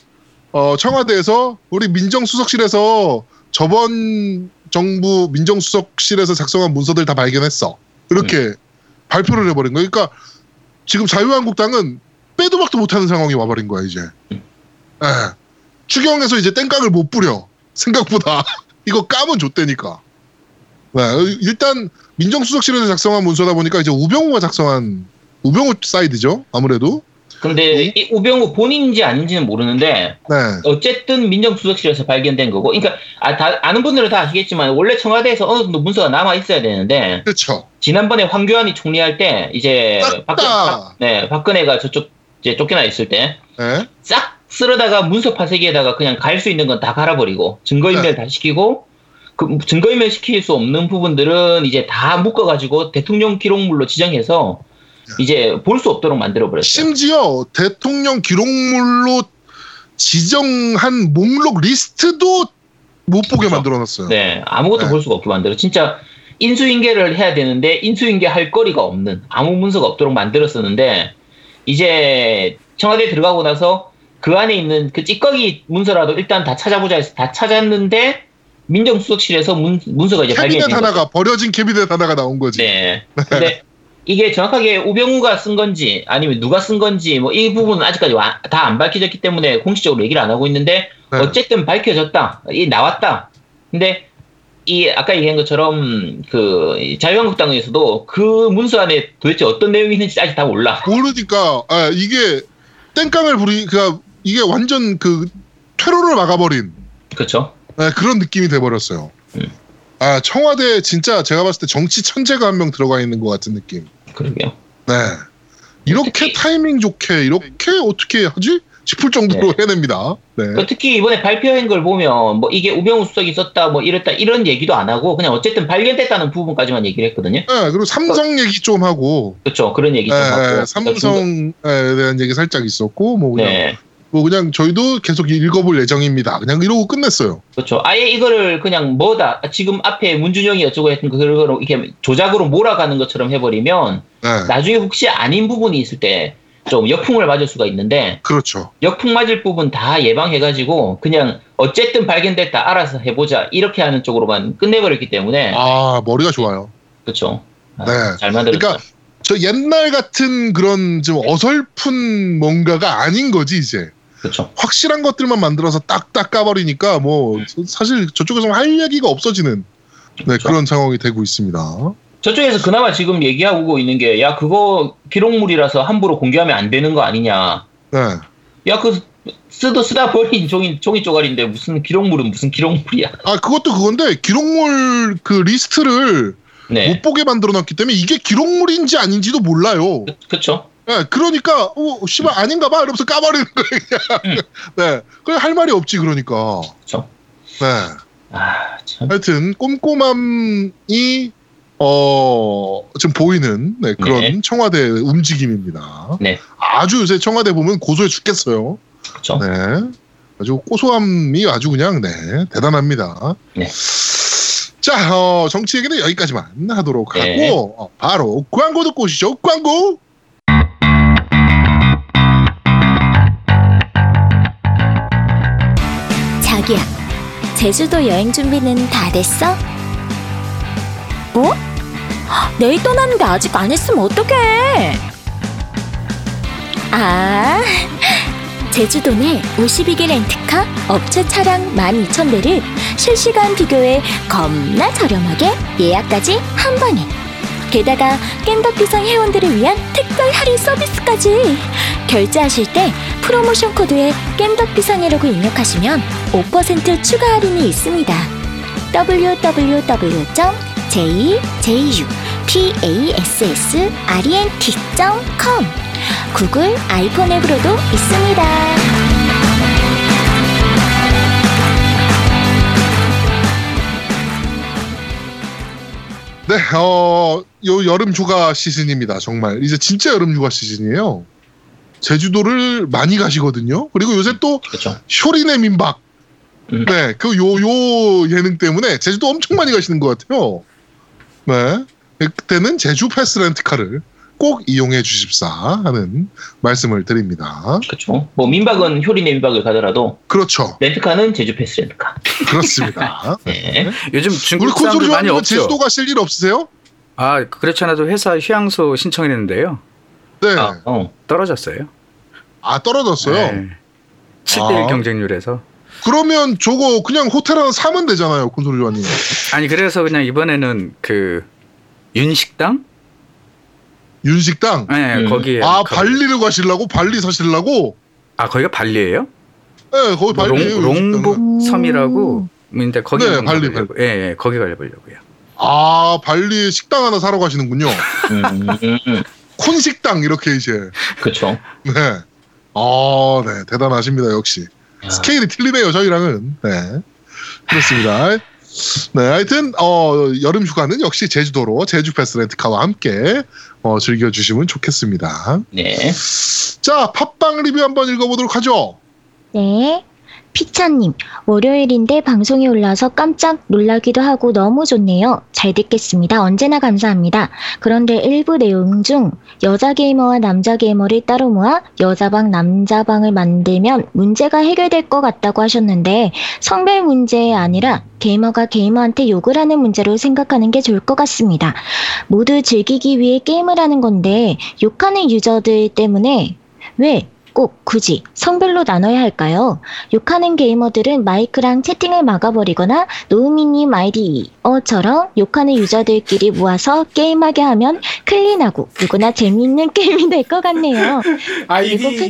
어, 청와대에서 우리 민정수석실에서 저번 정부 민정수석실에서 작성한 문서들 다 발견했어 이렇게 발표를 해버린 거예요. 그러니까 지금 자유한국당은 빼도 박도 못하는 상황이 와버린 거야 이제. 예. 추경에서 이제 땡깡을 못 부려 생각보다 [laughs] 이거 까면 좆대니까. 네, 일단 민정수석실에서 작성한 문서다 보니까 이제 우병우가 작성한 우병우 사이드죠 아무래도. 근데 이 우병우 본인인지 아닌지는 모르는데 네. 어쨌든 민정수석실에서 발견된 거고, 그러니까 아, 다, 아는 분들은 다 아시겠지만 원래 청와대에서 어느 정도 문서가 남아 있어야 되는데 그렇죠. 지난번에 황교안이 총리할 때 이제 싹 박근, 다. 박, 네, 박근혜가 저쪽 이제 쫓겨나 있을 때 네. 싹 쓸어다가 문서 파쇄기에다가 그냥 갈 수 있는 건 다 갈아버리고 증거인멸 다 시키고 그 증거인멸 시킬 수 없는 부분들은 이제 다 묶어가지고 대통령 기록물로 지정해서 이제 볼 수 없도록 만들어 버렸어요. 심지어 대통령 기록물로 지정한 목록 리스트도 못 보게 그렇죠. 만들어놨어요. 네, 아무것도 네. 볼 수가 없게 만들어. 진짜 인수인계를 해야 되는데 인수인계 할 거리가 없는 아무 문서가 없도록 만들었었는데 이제 청와대 들어가고 나서 그 안에 있는 그 찌꺼기 문서라도 일단 다 찾아보자 해서 다 찾았는데 민정수석실에서 문, 문서가 이제 발견이 된 하나가 거죠. 버려진 캐비넷 하나가 나온 거지. 네. 근데 이게 정확하게 우병우가 쓴 건지 아니면 누가 쓴 건지 뭐 이 부분은 아직까지 다 안 밝혀졌기 때문에 공식적으로 얘기를 안 하고 있는데 네. 어쨌든 밝혀졌다. 이 나왔다. 근데 이 아까 얘기한 것처럼 그 자유한국당에서도 그 문서 안에 도대체 어떤 내용이 있는지 아직 다 몰라. 모르니까 아, 이게 땡깡을 부리 그러니까 이게 완전 그 퇴로를 막아버린 그렇죠? 네, 그런 느낌이 돼버렸어요. 음. 아 청와대 진짜 제가 봤을 때 정치 천재가 한 명 들어가 있는 것 같은 느낌. 그러게요. 네. 이렇게 특히- 타이밍 좋게 이렇게 어떻게 하지 싶을 정도로 해냅니다. 네. 그 특히 이번에 발표한 걸 보면 뭐 이게 우병우 수석이 썼다 뭐 이랬다 이런 얘기도 안 하고 그냥 어쨌든 발견됐다는 부분까지만 얘기를 했거든요. 네, 그리고 삼성 얘기 좀 하고 그렇죠. 그런 얘기 네, 좀 하고. 네, 삼성에 대한 얘기 살짝 있었고 뭐 그냥 네. 뭐 그냥 저희도 계속 읽어볼 예정입니다. 그냥 이러고 끝냈어요. 그렇죠. 아예 이거를 그냥 뭐다 지금 앞에 문준영이 어쩌고 했던 그거로 이렇게 조작으로 몰아가는 것처럼 해버리면 네, 나중에 혹시 아닌 부분이 있을 때 좀 역풍을 맞을 수가 있는데 그렇죠. 역풍 맞을 부분 다 예방해가지고 그냥 어쨌든 발견됐다 알아서 해보자 이렇게 하는 쪽으로만 끝내버렸기 때문에 아 머리가 좋아요. 그렇죠. 아, 네. 잘 만들었죠. 그러니까 저 옛날 같은 그런 좀 어설픈 뭔가가 아닌 거지 이제 그렇죠. 확실한 것들만 만들어서 딱딱 까버리니까 뭐 사실 저쪽에서 할 얘기가 없어지는 네, 그렇죠. 그런 상황이 되고 있습니다. 저쪽에서 그나마 지금 얘기하고 있는 게 야 그거 기록물이라서 함부로 공개하면 안 되는 거 아니냐. 네. 야 그 쓰도 쓰다 버린 종이 종이 쪼가리인데 무슨 기록물은 무슨 기록물이야. 아 그것도 그건데 기록물 그 리스트를 네. 못 보게 만들어 놨기 때문에 이게 기록물인지 아닌지도 몰라요. 그, 그쵸. 네, 그러니까 어 씨발 아닌가 봐 이러면서 까버리는 거예요. 그냥. [laughs] 네. 그냥 할 말이 없지 그러니까. 그쵸. 네. 아 참. 하여튼 꼼꼼함이 어 지금 보이는 네, 그런 네. 청와대 움직임입니다. 네. 아주 요새 청와대 보면 고소해 죽겠어요. 그쵸. 네. 아주 고소함이 아주 그냥 네 대단합니다. 네. 자, 어, 정치 얘기는 여기까지만 하도록 네. 하고 어, 바로 광고 듣고 오시죠. 광고. 자기야, 제주도 여행 준비는 다 됐어? 뭐? 내일 떠나는데 아직 안 했으면 어떡해? 아, 제주도 내 52개 렌트카 업체 차량 12,000대를 실시간 비교해 겁나 저렴하게 예약까지 한 번에. 게다가 깸덕비상 회원들을 위한 특별 할인 서비스까지. 결제하실 때 프로모션 코드에 깸덕비상이라고 입력하시면 5% 추가 할인이 있습니다. www.jjupassrent.com 구글 아이폰 앱으로도 있습니다. 네, 어, 요 여름 휴가 시즌입니다. 정말 이제 진짜 여름 휴가 시즌이에요. 제주도를 많이 가시거든요. 그리고 요새 또 그쵸. 쇼리네 민박. 음. 네, 그 요 요 예능 때문에 제주도 엄청 많이 가시는 것 같아요. 네, 그때는 제주 패스 렌트카를 꼭 이용해 주십사 하는 말씀을 드립니다. 그쵸. 뭐 민박은 효리네 민박을 가더라도 그렇죠, 렌트카는 제주 패스 렌트카. 그렇습니다. [laughs] 네. 요즘 우리 중국 사람들 많이 없죠. 제주도 가실 일 없으세요? 아 그렇지 않아도 회사 휴양소 신청했는데요. 네, 아, 어. 떨어졌어요. 아 떨어졌어요. 네. 7대1 아. 경쟁률에서. 그러면 저거 그냥 호텔 하나 사면 되잖아요, 콘솔이 좋아님. 아니 그래서 그냥 이번에는 그 윤식당? 윤식당. 네, 음. 거기에. 아 가- 발리를 가시려고 발리 사시려고? 아 거기가 발리예요? 네, 거기 발리예요. 롱. 롱복 섬이라고. 근데 거기 네, 발리, 가보려고. 예, 예, 거기 가려고요. 아 발리 식당 하나 사러 가시는군요. 음. 콘식당 이렇게 이제. 그쵸. 네. 아, 네 대단하십니다 역시. 야, 스케일이 틀리네요 저희랑은. 네. 그렇습니다. 네, 하여튼 어, 여름 휴가는 역시 제주도로 제주 패스 렌트카와 함께 어, 즐겨주시면 좋겠습니다. 네. 자, 팟빵 리뷰 한번 읽어보도록 하죠. 네. 피차님, 월요일인데 방송이 올라서 깜짝 놀라기도 하고 너무 좋네요. 잘 듣겠습니다. 언제나 감사합니다. 그런데 일부 내용 중 여자 게이머와 남자 게이머를 따로 모아 여자방, 남자방을 만들면 문제가 해결될 것 같다고 하셨는데 성별 문제 아니라 게이머가 게이머한테 욕을 하는 문제로 생각하는 게 좋을 것 같습니다. 모두 즐기기 위해 게임을 하는 건데 욕하는 유저들 때문에 왜 꼭 굳이 성별로 나눠야 할까요? 욕하는 게이머들은 마이크랑 채팅을 막아버리거나 노우미님 아이디 어처럼 욕하는 유저들끼리 모아서 게임하게 하면 clean하고 누구나 재미있는 [laughs] 게임이 될 것 같네요.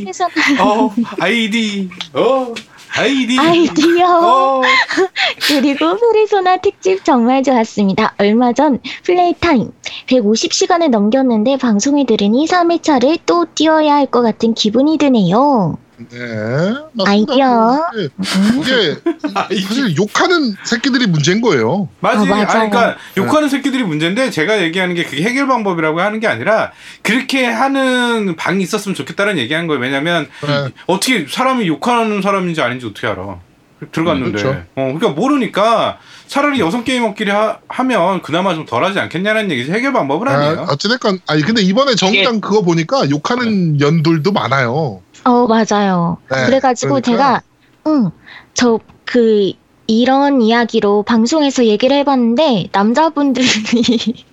페르소나 어 아이디 어 아이디 아이디어 어 [laughs] 그리고 페르소나 특집 정말 좋았습니다. 얼마 전 플레이 타임 150시간을 넘겼는데 방송을 들으니 3회차를 또 뛰어야 할 것 같은 기분이 드네요. 네. 아이디어. 이게, 음. 사실 욕하는 새끼들이 문제인 거예요. 맞지. 어, 아, 맞아요. 그러니까 욕하는 새끼들이 문제인데 제가 얘기하는 게 그게 해결 방법이라고 하는 게 아니라 그렇게 하는 방이 있었으면 좋겠다는 얘기한 거예요. 왜냐면 네. 어떻게 사람이 욕하는 사람인지 아닌지 어떻게 알아? 들어갔는데. 그렇죠. 어, 그러니까 모르니까 차라리 여성 게이머끼리 하, 하면 그나마 좀 덜하지 않겠냐는 얘기지 해결 방법은 아니에요. 아, 어찌됐건 아니 근데 이번에 정당 그거 보니까 욕하는 연들도 많아요. 어, 맞아요. 네, 그래가지고 그러니까. 제가, 응, 저, 그, 이런 이야기로 방송에서 얘기를 해봤는데, 남자분들이, [laughs]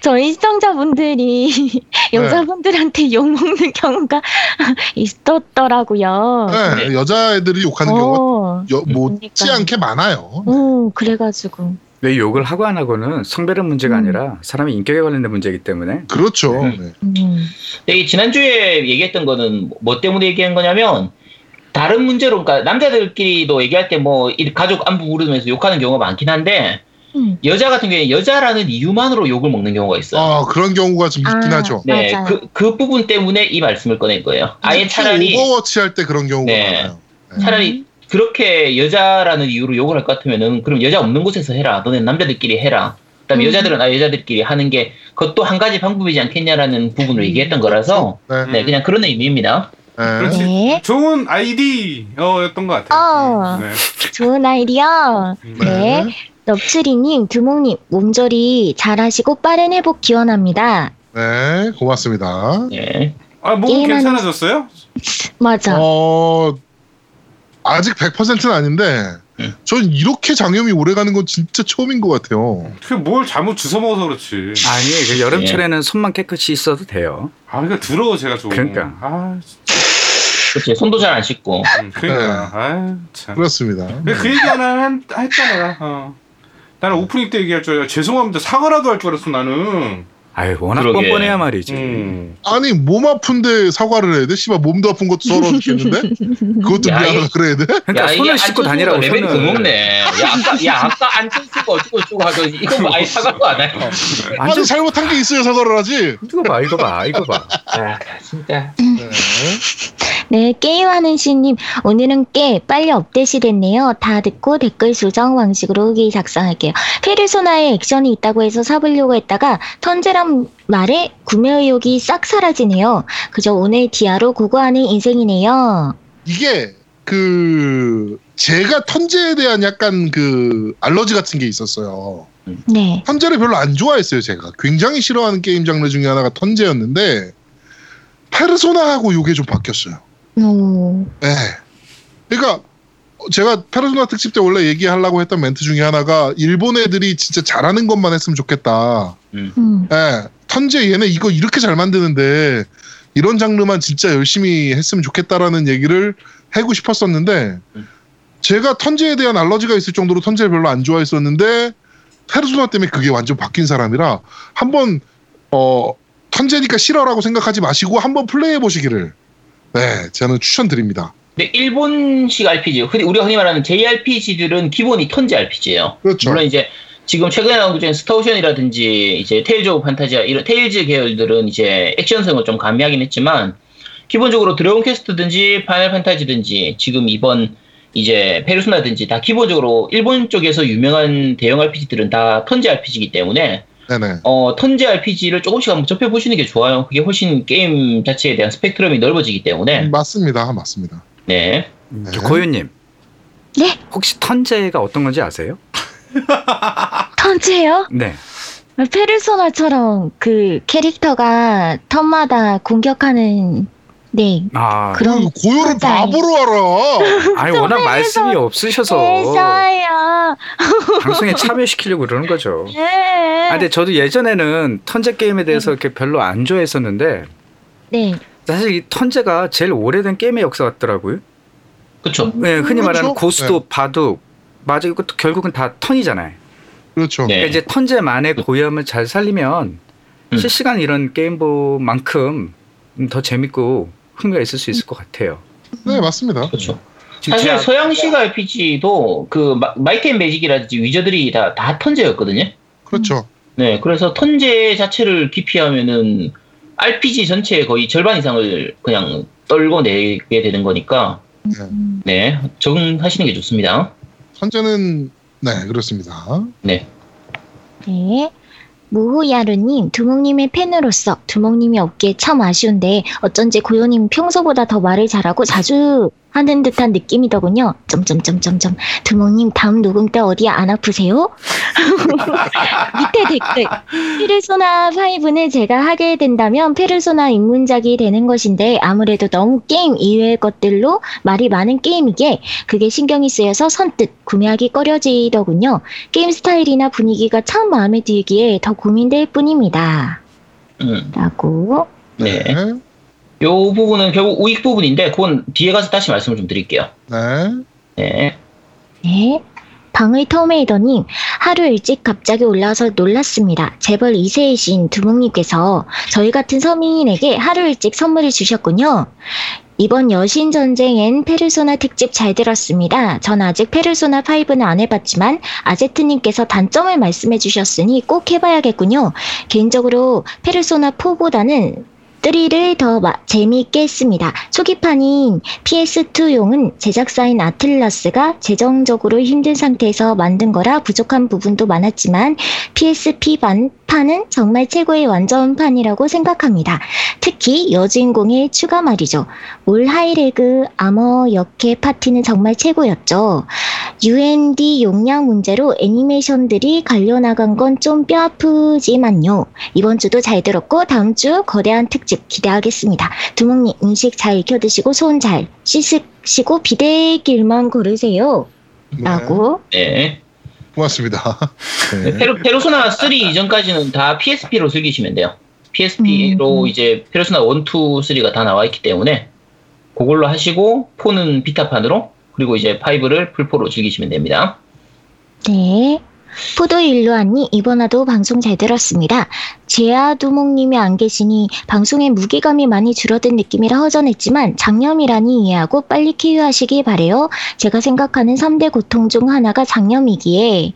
저희 시청자분들이 여자분들한테 욕먹는 경우가 [laughs] 있었더라고요. 네, 여자애들이 욕하는 경우가 어, 여, 못지 그러니까요. 않게 많아요. 오, 그래가지고. 왜 욕을 하고 안 하고는 성별의 문제가 음. 아니라 사람의 인격에 관련된 문제이기 때문에 그렇죠. 네. 네. 음, 근데 이 지난주에 얘기했던 거는 뭐 때문에 얘기한 거냐면 다른 문제로 그러니까 남자들끼리도 얘기할 때 뭐 가족 안부 물으면서 욕하는 경우가 많긴 한데 음. 여자 같은 경우에 여자라는 이유만으로 욕을 먹는 경우가 있어요. 아 그런 경우가 좀 있긴 아. 하죠. 네, 맞아요. 그, 그 부분 때문에 이 말씀을 꺼낸 거예요. 아예 차라리 오버워치 할 때 그런 경우가 네. 많아요. 차라리 그렇게 여자라는 이유로 욕을 할 것 같으면은 그럼 여자 없는 곳에서 해라. 너네 남자들끼리 해라. 그다음에 음. 여자들은 아 여자들끼리 하는 게 그것도 한 가지 방법이지 않겠냐라는 부분을 음. 얘기했던 거라서 네. 네 그냥 그런 의미입니다. 네. 그렇지. 네. 좋은 아이디어였던 것 같아요. 어. 네. 좋은 아이디어. 네. 넙추리님, 두목님, 몸조리 잘하시고 빠른 회복 기원합니다. 네, 고맙습니다. 네. 아, 몸 게임하는- 괜찮아졌어요? 맞아. 어, 아직 100%는 아닌데, 음. 전 이렇게 장염이 오래 가는 건 진짜 처음인 것 같아요. 그게 뭘 잘못 주워 먹어서 그렇지. 아니 그 여름철에는 손만 깨끗이 있어도 돼요. 아, 그러니까 더러워 제가 좀. 그러니까. 아, 그렇지. 손도 잘 안 씻고. 음, 그러니까. 아, 참. 그렇습니다. 그, 그 얘기 하나 했다 내가. 어. 나는 오프닝 때 얘기할 줄 알아. 죄송합니다. 사과라도 할 줄 알았어 나는. 아유 워낙 그러게. 뻔뻔해야 말이지. 음. 아니, 몸 아픈데 사과를 해야 돼? 씨발, 몸도 아픈 것도 서러워 죽겠는데? 그것도 야, 미안하다 이- 그래야 돼? 그러니까 이게 손을 씻고 다니라고 레벨이 손을. 더 높네. 야 아까 야 아까 안철수가 어쩌고 저쩌고 하고 이거 뭐 아예 사과도 안 해요. 아니, 완전 잘못한 게 있어야 사과를 하지. 이거 봐 이거 봐 이거 봐. 아 진짜. 네. 네, 게임하는 씨님, 오늘은 꽤 빨리 업데이트 됐네요. 다 듣고 댓글 수정 방식으로 후기 작성할게요. 페르소나에 액션이 있다고 해서 사보려고 했다가 턴제 란 말에 구매 의욕이 싹 사라지네요. 그저 오늘 디아로 고고하는 인생이네요. 이게, 그, 제가 턴제에 대한 약간 그, 알러지 같은 게 있었어요. 네. 턴제를 별로 안 좋아했어요, 제가. 굉장히 싫어하는 게임 장르 중에 하나가 턴제였는데, 페르소나하고 요게 좀 바뀌었어요. 오, 네. 그러니까 제가 페르소나 특집 때 원래 얘기하려고 했던 멘트 중에 하나가 일본 애들이 진짜 잘하는 것만 했으면 좋겠다. 음, 예. 턴제 얘네 이거 이렇게 잘 만드는데 이런 장르만 진짜 열심히 했으면 좋겠다라는 얘기를 하고 싶었었는데 음. 제가 턴제에 대한 알러지가 있을 정도로 턴제를 별로 안 좋아했었는데 페르소나 때문에 그게 완전 바뀐 사람이라 한번 어 턴제니까 싫어라고 생각하지 마시고 한번 플레이해 보시기를 네 저는 추천드립니다. 근데 일본식 RPG, 흔히 우리가 흔히 말하는 JRPG들은 기본이 턴제 RPG예요. 그렇죠. 물론 이제 지금 최근에 나온 것 중에 스타오션이라든지 이제 테일즈 오브 판타지아 이런 테일즈 계열들은 이제 액션성을 좀 가미하긴 했지만 기본적으로 드래곤 퀘스트든지 파이널 판타지든지 지금 이번 이제 페르소나든지 다 기본적으로 일본 쪽에서 유명한 대형 RPG들은 다 턴제 RPG이기 때문에 네네. 어 턴제 RPG를 조금씩 한번 접해 보시는 게 좋아요. 그게 훨씬 게임 자체에 대한 스펙트럼이 넓어지기 때문에 맞습니다, 맞습니다. 네. 음, 네. 저 고유님. 네? 혹시 턴제가 어떤 건지 아세요? [laughs] 턴제요? 네. 페르소나처럼 그 캐릭터가 턴마다 공격하는, 네. 아, 그럼 고요를 아니- 바보로 알아. [laughs] 아니 워낙 말씀이 없으셔서 해서요. 방송에 [laughs] 참여시키려고 그러는 거죠. 네. 아, 근데 저도 예전에는 턴제 게임에 대해서 이렇게 별로 안 좋아했었는데 네. 사실 이 턴제가 제일 오래된 게임의 역사 같더라고요. 그쵸. 네, 흔히 그렇죠. 말하는 고스톱, 바둑, 맞아 이것도 결국은 다 턴이잖아요. 그렇죠. 네. 그러니까 이제 턴제만의 고유함을 잘 살리면 음. 실시간 이런 게임보만큼 더 재밌고 흥미가 있을 수 있을 것 같아요. 네, 맞습니다. 그렇죠. 지금 사실 제가- 서양식 RPG도 그 마- 마이트 앤 매직이라든지 위저드리 다, 다 턴제였거든요. 그렇죠. 네, 그래서 턴제 자체를 기피하면은 RPG 전체의 거의 절반 이상을 그냥 떨고 내게 되는 거니까 음, 네 적응하시는 게 좋습니다. 현재는 네 그렇습니다. 네. 네. 무후야루님, 두목님의 팬으로서 두목님이 없기에 참 아쉬운데 어쩐지 고요님 평소보다 더 말을 잘하고 자주 하는 듯한 느낌이더군요. 점점점점점. 두목님 다음 녹음 때 어디 안 아프세요? [laughs] 밑에 댓글. 페르소나 5는 제가 하게 된다면 페르소나 입문작이 되는 것인데 아무래도 너무 게임 이외의 것들로 말이 많은 게임이기에 그게 신경이 쓰여서 선뜻 구매하기 꺼려지더군요. 게임 스타일이나 분위기가 참 마음에 들기에 더 고민될 뿐입니다. 음, 라고. 네. 네. 요 부분은 결국 우익 부분인데 그건 뒤에 가서 다시 말씀을 좀 드릴게요. 네. 네. 네. 방의 터메이더님, 하루 일찍 갑자기 올라와서 놀랐습니다. 재벌 2세이신 두목님께서 저희 같은 서민에게 하루 일찍 선물을 주셨군요. 이번 여신 전쟁엔 페르소나 특집 잘 들었습니다. 전 아직 페르소나 5는 안 해봤지만 아제트님께서 단점을 말씀해 주셨으니 꼭 해봐야겠군요. 개인적으로 페르소나 4보다는 3를 더 마- 재미있게 했습니다. 초기판인 PS2용은 제작사인 아틀라스가 재정적으로 힘든 상태에서 만든 거라 부족한 부분도 많았지만 PSP 반 판은 정말 최고의 완전판이라고 생각합니다. 특히 여주인공의 추가 말이죠. 올 하이레그 아머 역해 파티는 정말 최고였죠. UND 용량 문제로 애니메이션들이 갈려나간 건 좀 뼈아프지만요. 이번 주도 잘 들었고 다음 주 거대한 특집 기대하겠습니다. 두목님 음식 잘 익혀 드시고 손 잘 씻으시고 비대길만 걸으세요. 네. 라고. 네. 고맙습니다. [laughs] 네. 페르, 페르소나 3 이전까지는 다 PSP로 즐기시면 돼요. PSP로 음. 이제 페르소나 1, 2, 3가 다 나와 있기 때문에 그걸로 하시고 4는 비타판으로 그리고 이제 5를 풀포로 즐기시면 됩니다. 네. 포도 일루아니 이번화도 방송 잘 들었습니다. 제아 두목님이 안 계시니 방송에 무게감이 많이 줄어든 느낌이라 허전했지만 장염이라니 이해하고 빨리 쾌유하시기 바래요. 제가 생각하는 3대 고통 중 하나가 장염이기에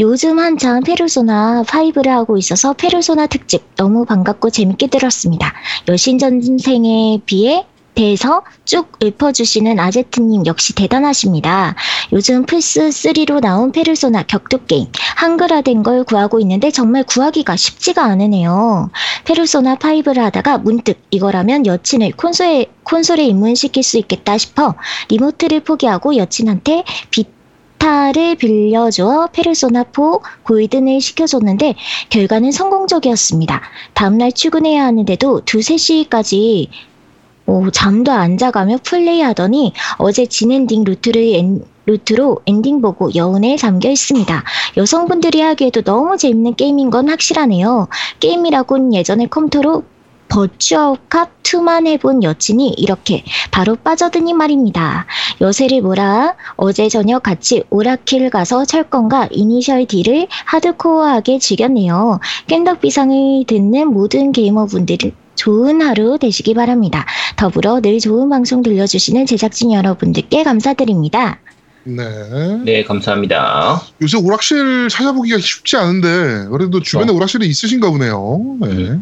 요즘 한창 페르소나 5를 하고 있어서 페르소나 특집 너무 반갑고 재밌게 들었습니다. 여신 전생에 비해 대해서 쭉 읊어주시는 아제트님 역시 대단하십니다. 요즘 플스3로 나온 페르소나 격투 게임 한글화된 걸 구하고 있는데 정말 구하기가 쉽지가 않으네요. 페르소나 5를 하다가 문득 이거라면 여친을 콘솔에, 콘솔에 입문시킬 수 있겠다 싶어 remote를 포기하고 여친한테 비타를 빌려줘 페르소나 4 골든을 시켜줬는데 결과는 성공적이었습니다. 다음날 출근해야 하는데도 2, 3시까지 오, 잠도 안 자가며 플레이하더니 어제 진엔딩 루트를 엔- 루트로 엔딩 보고 여운에 잠겨 있습니다. 여성분들이 하기에도 너무 재밌는 게임인 건 확실하네요. 게임이라곤 예전에 컴퓨터로 버추얼캅 2만 해본 여친이 이렇게 바로 빠져드니 말입니다. 여세를 몰아 어제 저녁 같이 오라킬 가서 철권과 이니셜 D를 하드코어하게 즐겼네요. 깬덕비상을 듣는 모든 게이머분들은 좋은 하루 되시기 바랍니다. 더불어 늘 좋은 방송 들려주시는 제작진 여러분들께 감사드립니다. 네. 네, 감사합니다. 요새 오락실 찾아보기가 쉽지 않은데 그래도 주변에 오락실이 있으신가 보네요. 네.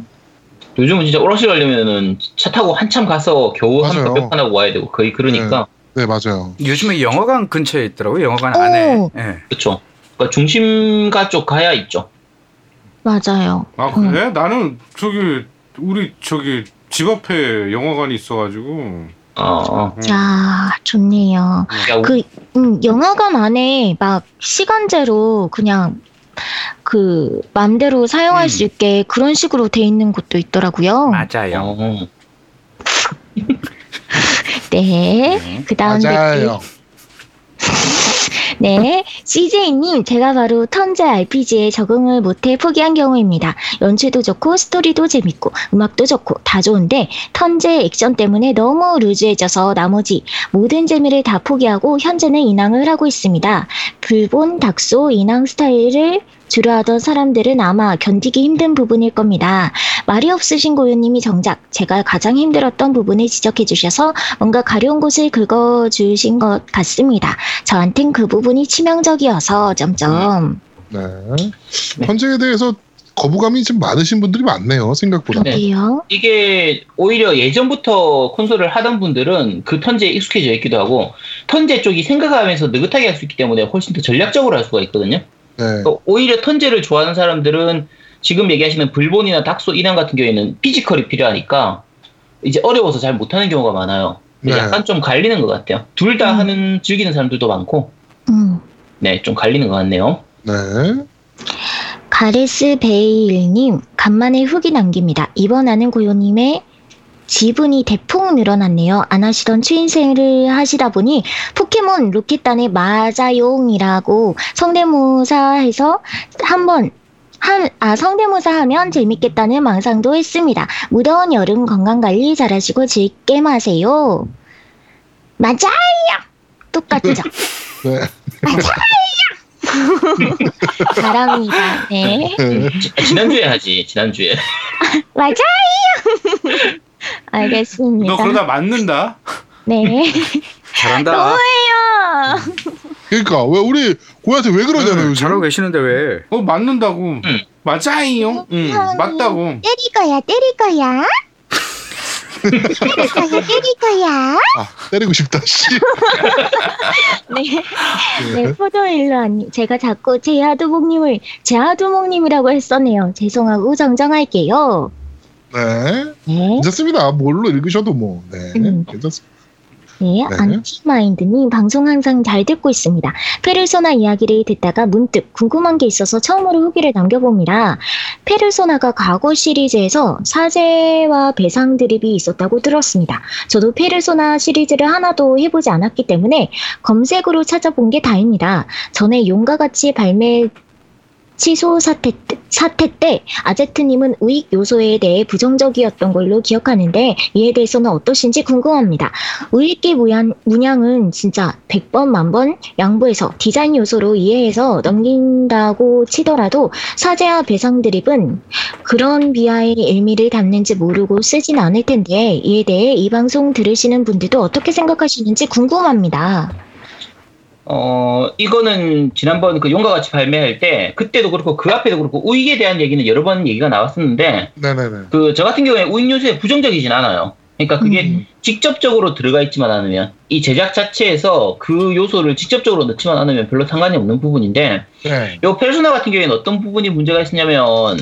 요즘은 진짜 오락실 가려면은 차 타고 한참 가서 겨우 한. 몇 판 하고 와야 되고 거의 그러니까 네, 맞아요. 요즘에 영화관 근처에 있더라고요. 영화관 오. 안에. 예. 그렇죠. 그러니까 중심가 쪽 가야 있죠. 맞아요. 아 그래? 나는 저기 우리 저기 집 앞에 영화관이 있어가지고 어, 음. 야, 좋네요. 야, 그, 음, 영화관 안에 막 시간제로 그냥 그 맘대로 사용할 음. 수 있게 그런 식으로 돼 있는 곳도 있더라고요. 맞아요. 어, [laughs] 네. 그 다음 맞아요. [laughs] 네, CJ님, 제가 바로 턴제 RPG에 적응을 못해 포기한 경우입니다. 연출도 좋고, 스토리도 재밌고, 음악도 좋고, 다 좋은데, 턴제 액션 때문에 너무 루즈해져서 나머지 모든 재미를 다 포기하고, 현재는 인왕을 하고 있습니다. 불본, 닥소, 인왕 스타일을 주로 하던 사람들은 아마 견디기 힘든 부분일 겁니다. 말이 없으신 고유님이 정작 제가 가장 힘들었던 부분을 지적해 주셔서 뭔가 가려운 곳을 긁어 주신 것 같습니다. 저한텐 그 부분이 치명적이어서 점점 네. 네. 현재에 대해서 거부감이 좀 많으신 분들이 많네요. 생각보다. 네. 이게 오히려 예전부터 콘솔을 하던 분들은 그 턴제에 익숙해져 있기도 하고 턴제 쪽이 생각하면서 느긋하게 할 수 있기 때문에 훨씬 더 전략적으로 할 수가 있거든요. 네. 또 오히려 턴제를 좋아하는 사람들은 지금 얘기하시는 불본이나 닥소 이난 같은 경우에는 피지컬이 필요하니까 이제 어려워서 잘 못하는 경우가 많아요. 네. 약간 좀 갈리는 것 같아요. 둘다 음. 하는 즐기는 사람들도 많고, 음. 네, 좀 갈리는 것 같네요. 네. 가레스 베일님 간만에 후기 남깁니다. 이번 아는 고요님의 지분이 대폭 늘어났네요. 안 하시던 추인생을 하시다 보니 포켓몬 로켓단의 마자용이라고 성대모사해서 한번 한, 아, 성대모사 하면 재밌겠다는 망상도 했습니다. 무더운 여름 건강관리 잘하시고 즐게 마세요. 맞아요! 똑같죠? [laughs] 네. 사랑합니다. [laughs] 네. 네. 지- 지난주에 하지, 지난주에. [laughs] 맞아요! 알겠습니다. 너 그러다 맞는다. 네. [laughs] 잘한다. 너예요! 그러니까 왜 우리 고야한테 왜 그러잖아요. 네, 요즘. 잘하고 계시는데 왜? 어 맞는다고. 맞아요. 응 맞다고. 때릴 거야, 때릴 거야. 때릴 거야, 때릴 거야. 아, 때리고 싶다. 씨. [laughs] 네. 네, 포도일로 언니. 제가 자꾸 제아두목님을 제아두목님이라고 했었네요. 죄송하고 정정할게요. 네. 네. 괜찮습니다. 뭘로 읽으셔도 뭐. 네. 음. 괜찮습니다. 네, 네. 안티마인드님 방송 항상 잘 듣고 있습니다. 페르소나 이야기를 듣다가 문득 궁금한 게 있어서 처음으로 후기를 남겨봅니다. 페르소나가 과거 시리즈에서 사제와 배상 드립이 있었다고 들었습니다. 저도 페르소나 시리즈를 하나도 해보지 않았기 때문에 검색으로 찾아본 게 다입니다. 전에 용과 같이 발매 취소 사태, 때- 사태 때 아제트님은 우익 요소에 대해 부정적이었던 걸로 기억하는데 이에 대해서는 어떠신지 궁금합니다. 우익기 문양, 문양은 진짜 100번 만번 양보해서 디자인 요소로 이해해서 넘긴다고 치더라도 사제와 배상 드립은 그런 비하의 의미를 담는지 모르고 쓰진 않을 텐데 이에 대해 이 방송 들으시는 분들도 어떻게 생각하시는지 궁금합니다. 어, 이거는 지난번 그 용과 같이 발매할 때, 그때도 그렇고 그 앞에도 그렇고 우익에 대한 얘기는 여러 번 얘기가 나왔었는데. 그 저 같은 경우에 우익 요소에 부정적이진 않아요. 그러니까 그게 음. 직접적으로 들어가 있지만 않으면 이 제작 자체에서 그 요소를 직접적으로 넣지만 않으면 별로 상관이 없는 부분인데 네. 요 페르소나 같은 경우에는 어떤 부분이 문제가 있었냐면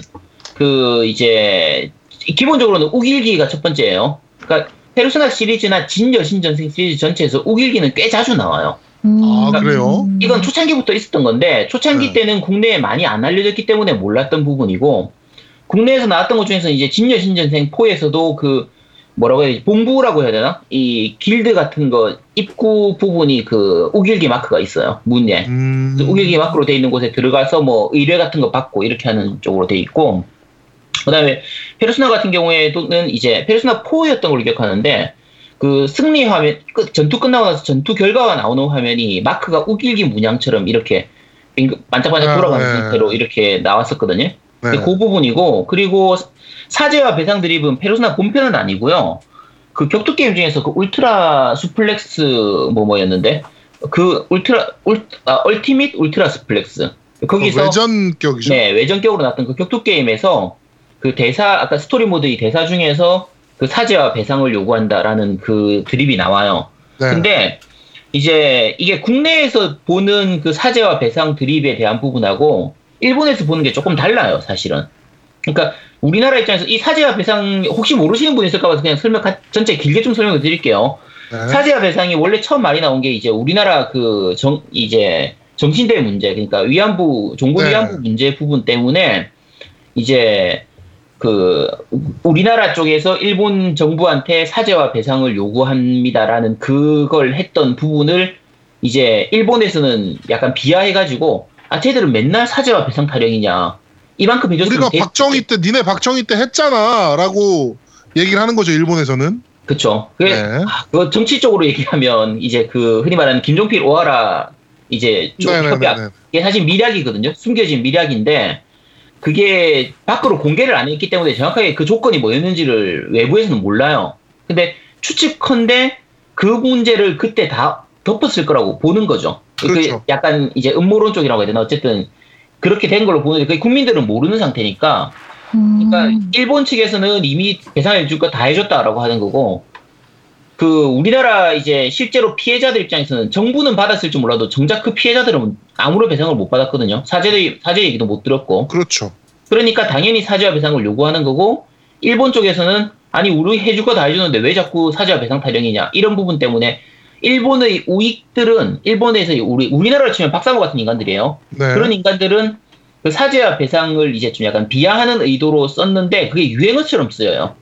그 이제 기본적으로는 우길기가 첫 번째예요. 그러니까 페르소나 시리즈나 진 여신 전생 시리즈 전체에서 우길기는 꽤 자주 나와요. 음. 아, 그래요? 이건 초창기부터 있었던 건데 초창기 네. 때는 국내에 많이 안 알려졌기 때문에 몰랐던 부분이고 국내에서 나왔던 것 중에서 이제 진여 신전생 4에서도 그 뭐라고 해야 되지 본부라고 해야 되나 이 길드 같은 거 입구 부분이 그 우길기 마크가 있어요 문에 음. 그 우길기 마크로 돼 있는 곳에 들어가서 뭐 의뢰 같은 거 받고 이렇게 하는 쪽으로 돼 있고 그 다음에 페르소나 같은 경우에는 이제 페르소나 4였던 걸로 기억하는데 그 승리 화면 끝- 전투 끝나고 나서 전투 결과가 나오는 화면이 마크가 욱일기 문양처럼 이렇게 빙- 반짝반짝 아, 돌아가는 네. 상태로 이렇게 나왔었거든요. 네. 그 부분이고 그리고 사죄와 배상 드립은 페르소나 본편은 아니고요. 그 격투 게임 중에서 그 울트라 수플렉스 뭐 뭐였는데 그 울트라 울 아, 얼티밋 울트라 수플렉스 거기서 외전격이죠. 네, 외전격으로 나왔던 그 격투 게임에서 그 대사, 아까 스토리 모드의 대사 중에서 그 사제와 배상을 요구한다라는 그 드립이 나와요. 네. 근데 이제 이게 국내에서 보는 그 사제와 배상 드립에 대한 부분하고 일본에서 보는 게 조금 달라요, 사실은. 그러니까 우리나라 입장에서 이 사제와 배상 혹시 모르시는 분 있을까 봐서 그냥 설명 가- 전체 길게 좀 설명을 드릴게요. 네. 사제와 배상이 원래 처음 말이 나온 게 이제 우리나라 그 정 이제 정신대 문제 그러니까 위안부 종군 네. 위안부 문제 부분 때문에 이제 그 우리나라 쪽에서 일본 정부한테 사죄와 배상을 요구합니다라는 그걸 했던 부분을 이제 일본에서는 약간 비하해가지고 아 쟤들은 맨날 사죄와 배상 타령이냐 이만큼 해줬으면 우리가 됐- 박정희 때 니네 박정희 때 했잖아라고 얘기를 하는 거죠 일본에서는. 그쵸 그게 네. 아, 그거 정치적으로 얘기하면 이제 그 흔히 말하는 김종필 오하라 이제 쪽 협약 네네네. 이게 사실 미략이거든요. 숨겨진 미략인데 그게 밖으로 공개를 안 했기 때문에 정확하게 그 조건이 뭐였는지를 외부에서는 몰라요. 근데 추측컨대 그 문제를 그때 다 덮었을 거라고 보는 거죠. 그 그렇죠. 약간 이제 음모론 쪽이라고 해야 되나 어쨌든 그렇게 된 걸로 보는데 그 국민들은 모르는 상태니까 그러니까 음. 일본 측에서는 이미 배상해 줄 거 다 해줬다라고 하는 거고 그 우리나라 이제 실제로 피해자들 입장에서는 정부는 받았을지 몰라도 정작 그 피해자들은 아무런 배상을 못 받았거든요. 사죄 사죄 얘기도 못 들었고 그렇죠. 그러니까 당연히 사죄와 배상을 요구하는 거고 일본 쪽에서는 아니 우리 해줄 거 다 해주는데 왜 자꾸 사죄와 배상 타령이냐 이런 부분 때문에 일본의 우익들은 일본에서 우리 우리나라로 치면 박사모 같은 인간들이에요. 네. 그런 인간들은 그 사죄와 배상을 이제 좀 약간 비하하는 의도로 썼는데 그게 유행어처럼 쓰여요.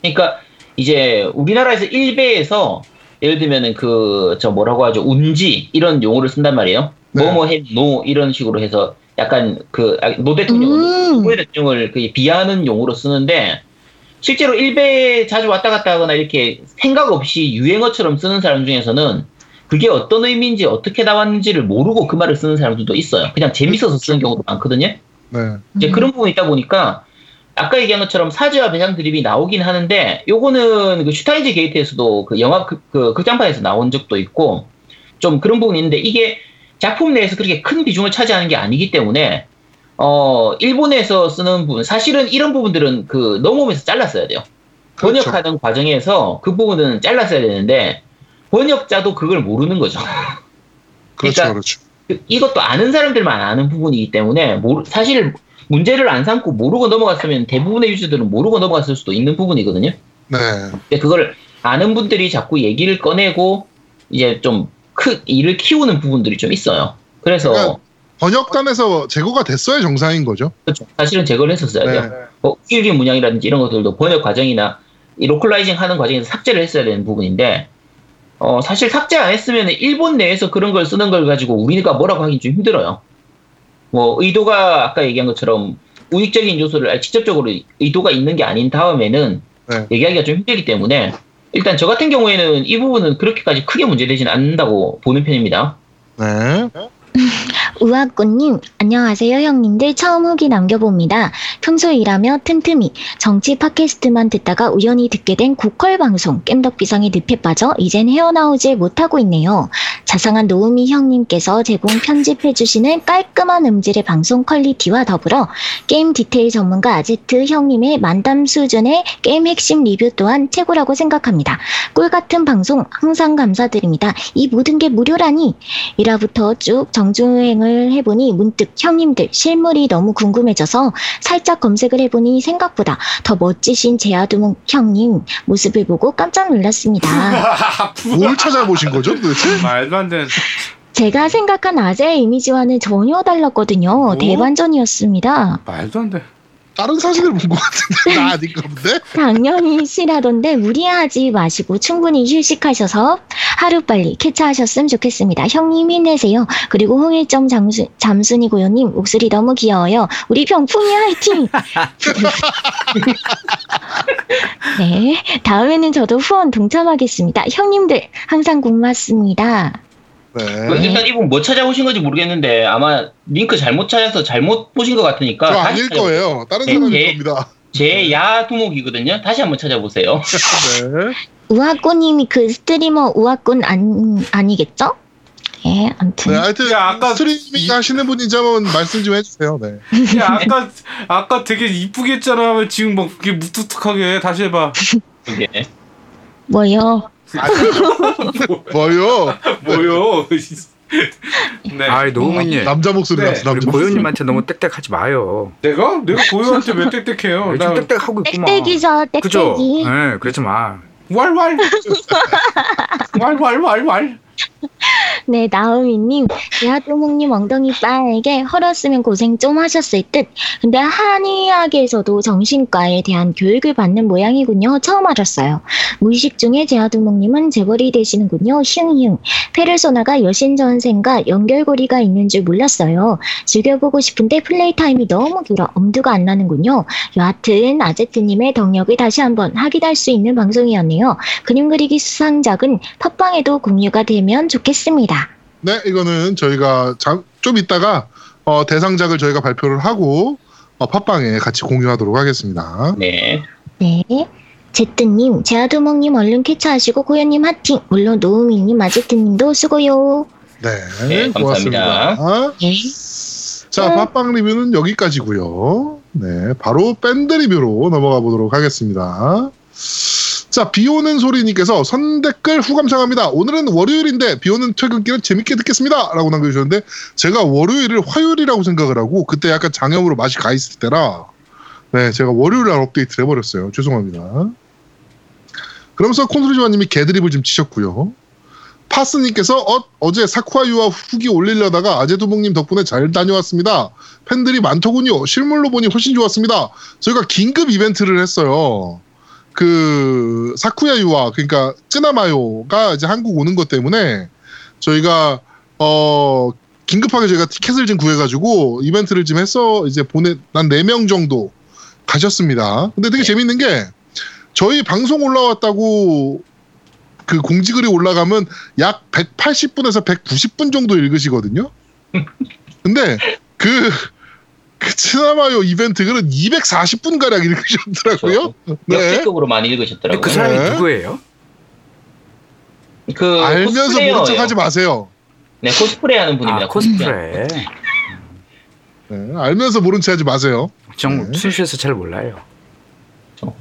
그러니까 이제 우리나라에서 일베에서 예를 들면은 그 저 뭐라고 하죠 운지 이런 용어를 쓴단 말이에요. 네. 뭐뭐 해노 이런 식으로 해서 약간 그 노 대통령 음. 노 대통령을 그 비하하는 용어로 쓰는데 실제로 일베에 자주 왔다 갔다 하거나 이렇게 생각 없이 유행어처럼 쓰는 사람 중에서는 그게 어떤 의미인지 어떻게 나왔는지를 모르고 그 말을 쓰는 사람들도 있어요. 그냥 재밌어서 쓰는 경우도 많거든요. 네. 이제 음. 그런 부분이 있다 보니까 아까 얘기한 것처럼 사죄와 배상 드립이 나오긴 하는데 요거는 그 슈타인즈 게이트에서도 그 영화 그, 그 극장판에서 나온 적도 있고 좀 그런 부분이 있는데 이게 작품 내에서 그렇게 큰 비중을 차지하는 게 아니기 때문에 어 일본에서 쓰는 부분 사실은 이런 부분들은 그 넘어오면서 잘랐어야 돼요. 그렇죠. 번역하는 과정에서 그 부분은 잘랐어야 되는데 번역자도 그걸 모르는 거죠. 그렇죠. 그러니까 그렇죠. 그- 이것도 아는 사람들만 아는 부분이기 때문에 사실 문제를 안 삼고 모르고 넘어갔으면 대부분의 유저들은 모르고 넘어갔을 수도 있는 부분이거든요. 네. 근데 그걸 아는 분들이 자꾸 얘기를 꺼내고 이제 좀 크, 일을 키우는 부분들이 좀 있어요. 그래서 그러니까 번역단에서 제거가 됐어야 정상인 거죠. 그렇죠. 사실은 제거를 했었어야 돼요. 네. 뭐 욱일기 문양이라든지 이런 것들도 번역 과정이나 이 localizing 하는 과정에서 삭제를 했어야 되는 부분인데 어, 사실 삭제 안 했으면 일본 내에서 그런 걸 쓰는 걸 가지고 우리가 뭐라고 하긴 좀 힘들어요. 뭐 의도가 아까 얘기한 것처럼 우익적인 요소를 직접적으로 의도가 있는 게 아닌 다음에는 네. 얘기하기가 좀 힘들기 때문에 일단 저 같은 경우에는 이 부분은 그렇게까지 크게 문제되지는 않는다고 보는 편입니다. 네. [laughs] 우아꽃님, 안녕하세요 형님들 처음 후기 남겨봅니다. 평소 일하며 틈틈이 정치 팟캐스트만 듣다가 우연히 듣게 된 고퀄 방송 겜덕비상의 늪에 빠져 이젠 헤어나오질 못하고 있네요. 자상한 노우미 형님께서 제공 편집해주시는 깔끔한 음질의 방송 퀄리티와 더불어 게임 디테일 전문가 아제트 형님의 만담 수준의 게임 핵심 리뷰 또한 최고라고 생각합니다. 꿀 같은 방송 항상 감사드립니다. 이 모든 게 무료라니 1화부터 쭉 정주행 을 해보니 문득 형님들 실물이 너무 궁금해져서 살짝 검색을 해보니 생각보다 더 멋지신 제아두목 형님 모습을 보고 깜짝 놀랐습니다. [laughs] 뭘 찾아보신 거죠, 도대체? [laughs] 말도 안 되는. 제가 생각한 아재의 이미지와는 전혀 달랐거든요. 대반전이었습니다. 말도 안 돼. 다른 사진을 본 것 같은데 나 아닌가 본데? 당연히 실하던데 무리하지 마시고 충분히 휴식하셔서 하루빨리 쾌차하셨으면 좋겠습니다. 형님 힘내세요. 그리고 홍일점 잠수, 잠순이 고요님 목소리 너무 귀여워요. 우리 병풍이 화이팅! [laughs] 네, 다음에는 저도 후원 동참하겠습니다. 형님들 항상 고맙습니다. 그 네. 일단 이분 뭐 찾아오신 건지 모르겠는데 아마 링크 잘못 찾아서 잘못 보신 것 같으니까 저 아닐 찾아보세요. 거예요. 다른 네, 사람일 네. 겁니다. 제 야두목이거든요. 다시 한번 찾아보세요. [laughs] 네. 우아꼬님이 그 스트리머 우아꼬 안, 아니겠죠? 예, 암튼. 네, 하여튼 야, 아까 스트리밍 이- 하시는 분인지 한번 말씀 좀 해주세요. 네. [laughs] 야 아까 아까 되게 이쁘게 했잖아. 왜 지금 뭐 그게 무뚝뚝하게 해? 다시 해봐. 이게. 뭐요? 뭐요? 뭐요? [laughs] 네. 아이 노우미님 남자 목소리 네. 나서 우리 남자 목소리. 고현님한테 너무 땡땡하지 마요. 내가 내가 고요한테 왜 땡땡해요? 요즘 땡땡하고 있구만. 땡땡이죠, 그죠? 땡땡이. 네, 그러지 마. 왈왈 [laughs] 왈왈왈왈. 네, 나우미님, 야두목님 엉덩이 빨게 헐었으면 고생 좀 하셨을 듯. 근데 한의학에서도 정신과에 대한 교육을 받는 모양이군요. 처음 알았어요. 무의식 중에 제아두목님은 재벌이 되시는군요. 흉흉. 페르소나가 여신전생과 연결고리가 있는 줄 몰랐어요. 즐겨보고 싶은데 플레이 타임이 너무 길어 엄두가 안 나는군요. 여하튼 아제트님의 덕력을 다시 한번 확인할 수 있는 방송이었네요. 그림 그리기 수상작은 팟빵에도 공유가 되면 좋겠습니다. 네, 이거는 저희가 잠, 좀 이따가 어, 대상작을 저희가 발표를 하고 어, 팟빵에 같이 공유하도록 하겠습니다. 네. 네. 제트님, 제아두목님 얼른 쾌차하시고 고현님 하팅. 물론 노우미님, 아제트님도 수고요. 네, 네, 감사합니다. 고맙습니다. 네. 자, 팟빵 리뷰는 여기까지고요. 네, 바로 밴드 리뷰로 넘어가 보도록 하겠습니다. 자, 비 오는 소리님께서 선댓글 후감상합니다. 오늘은 월요일인데 비 오는 퇴근길은 재밌게 듣겠습니다. 라고 남겨주셨는데 제가 월요일을 화요일이라고 생각을 하고 그때 약간 장염으로 맛이 가 있을 때라 네, 제가 월요일 날 업데이트를 해버렸어요. 죄송합니다. 그러면서 콘솔리조아님이 개드립을 좀 치셨고요. 파스님께서 어, 제 사쿠아유와 후기 올리려다가 아제도봉님 덕분에 잘 다녀왔습니다. 팬들이 많더군요. 실물로 보니 훨씬 좋았습니다. 저희가 긴급 이벤트를 했어요. 그 사쿠야유와 그러니까 쯔나마요가 이제 한국 오는 것 때문에 저희가 어 긴급하게 저희가 티켓을 좀 구해가지고 이벤트를 좀 해서 이제 보내 난 네 명 정도 가셨습니다. 근데 되게 네. 재밌는 게 저희 방송 올라왔다고 그 공지글이 올라가면 약 180분에서 190분 정도 읽으시거든요. 근데 그, 그 치나마요 이벤트 글은 240분 가량 읽으셨더라고요. 네. 역대급으로 많이 읽으셨더라고요. 그 사람이 네. 누구예요? 그 알면서 모른 코스프레예요. 척 하지 마세요. 네, 코스프레 하는 분입니다. 아 코스프레. 네, 알면서 모른 척 하지 마세요. 정 네. 순수해서 잘 몰라요.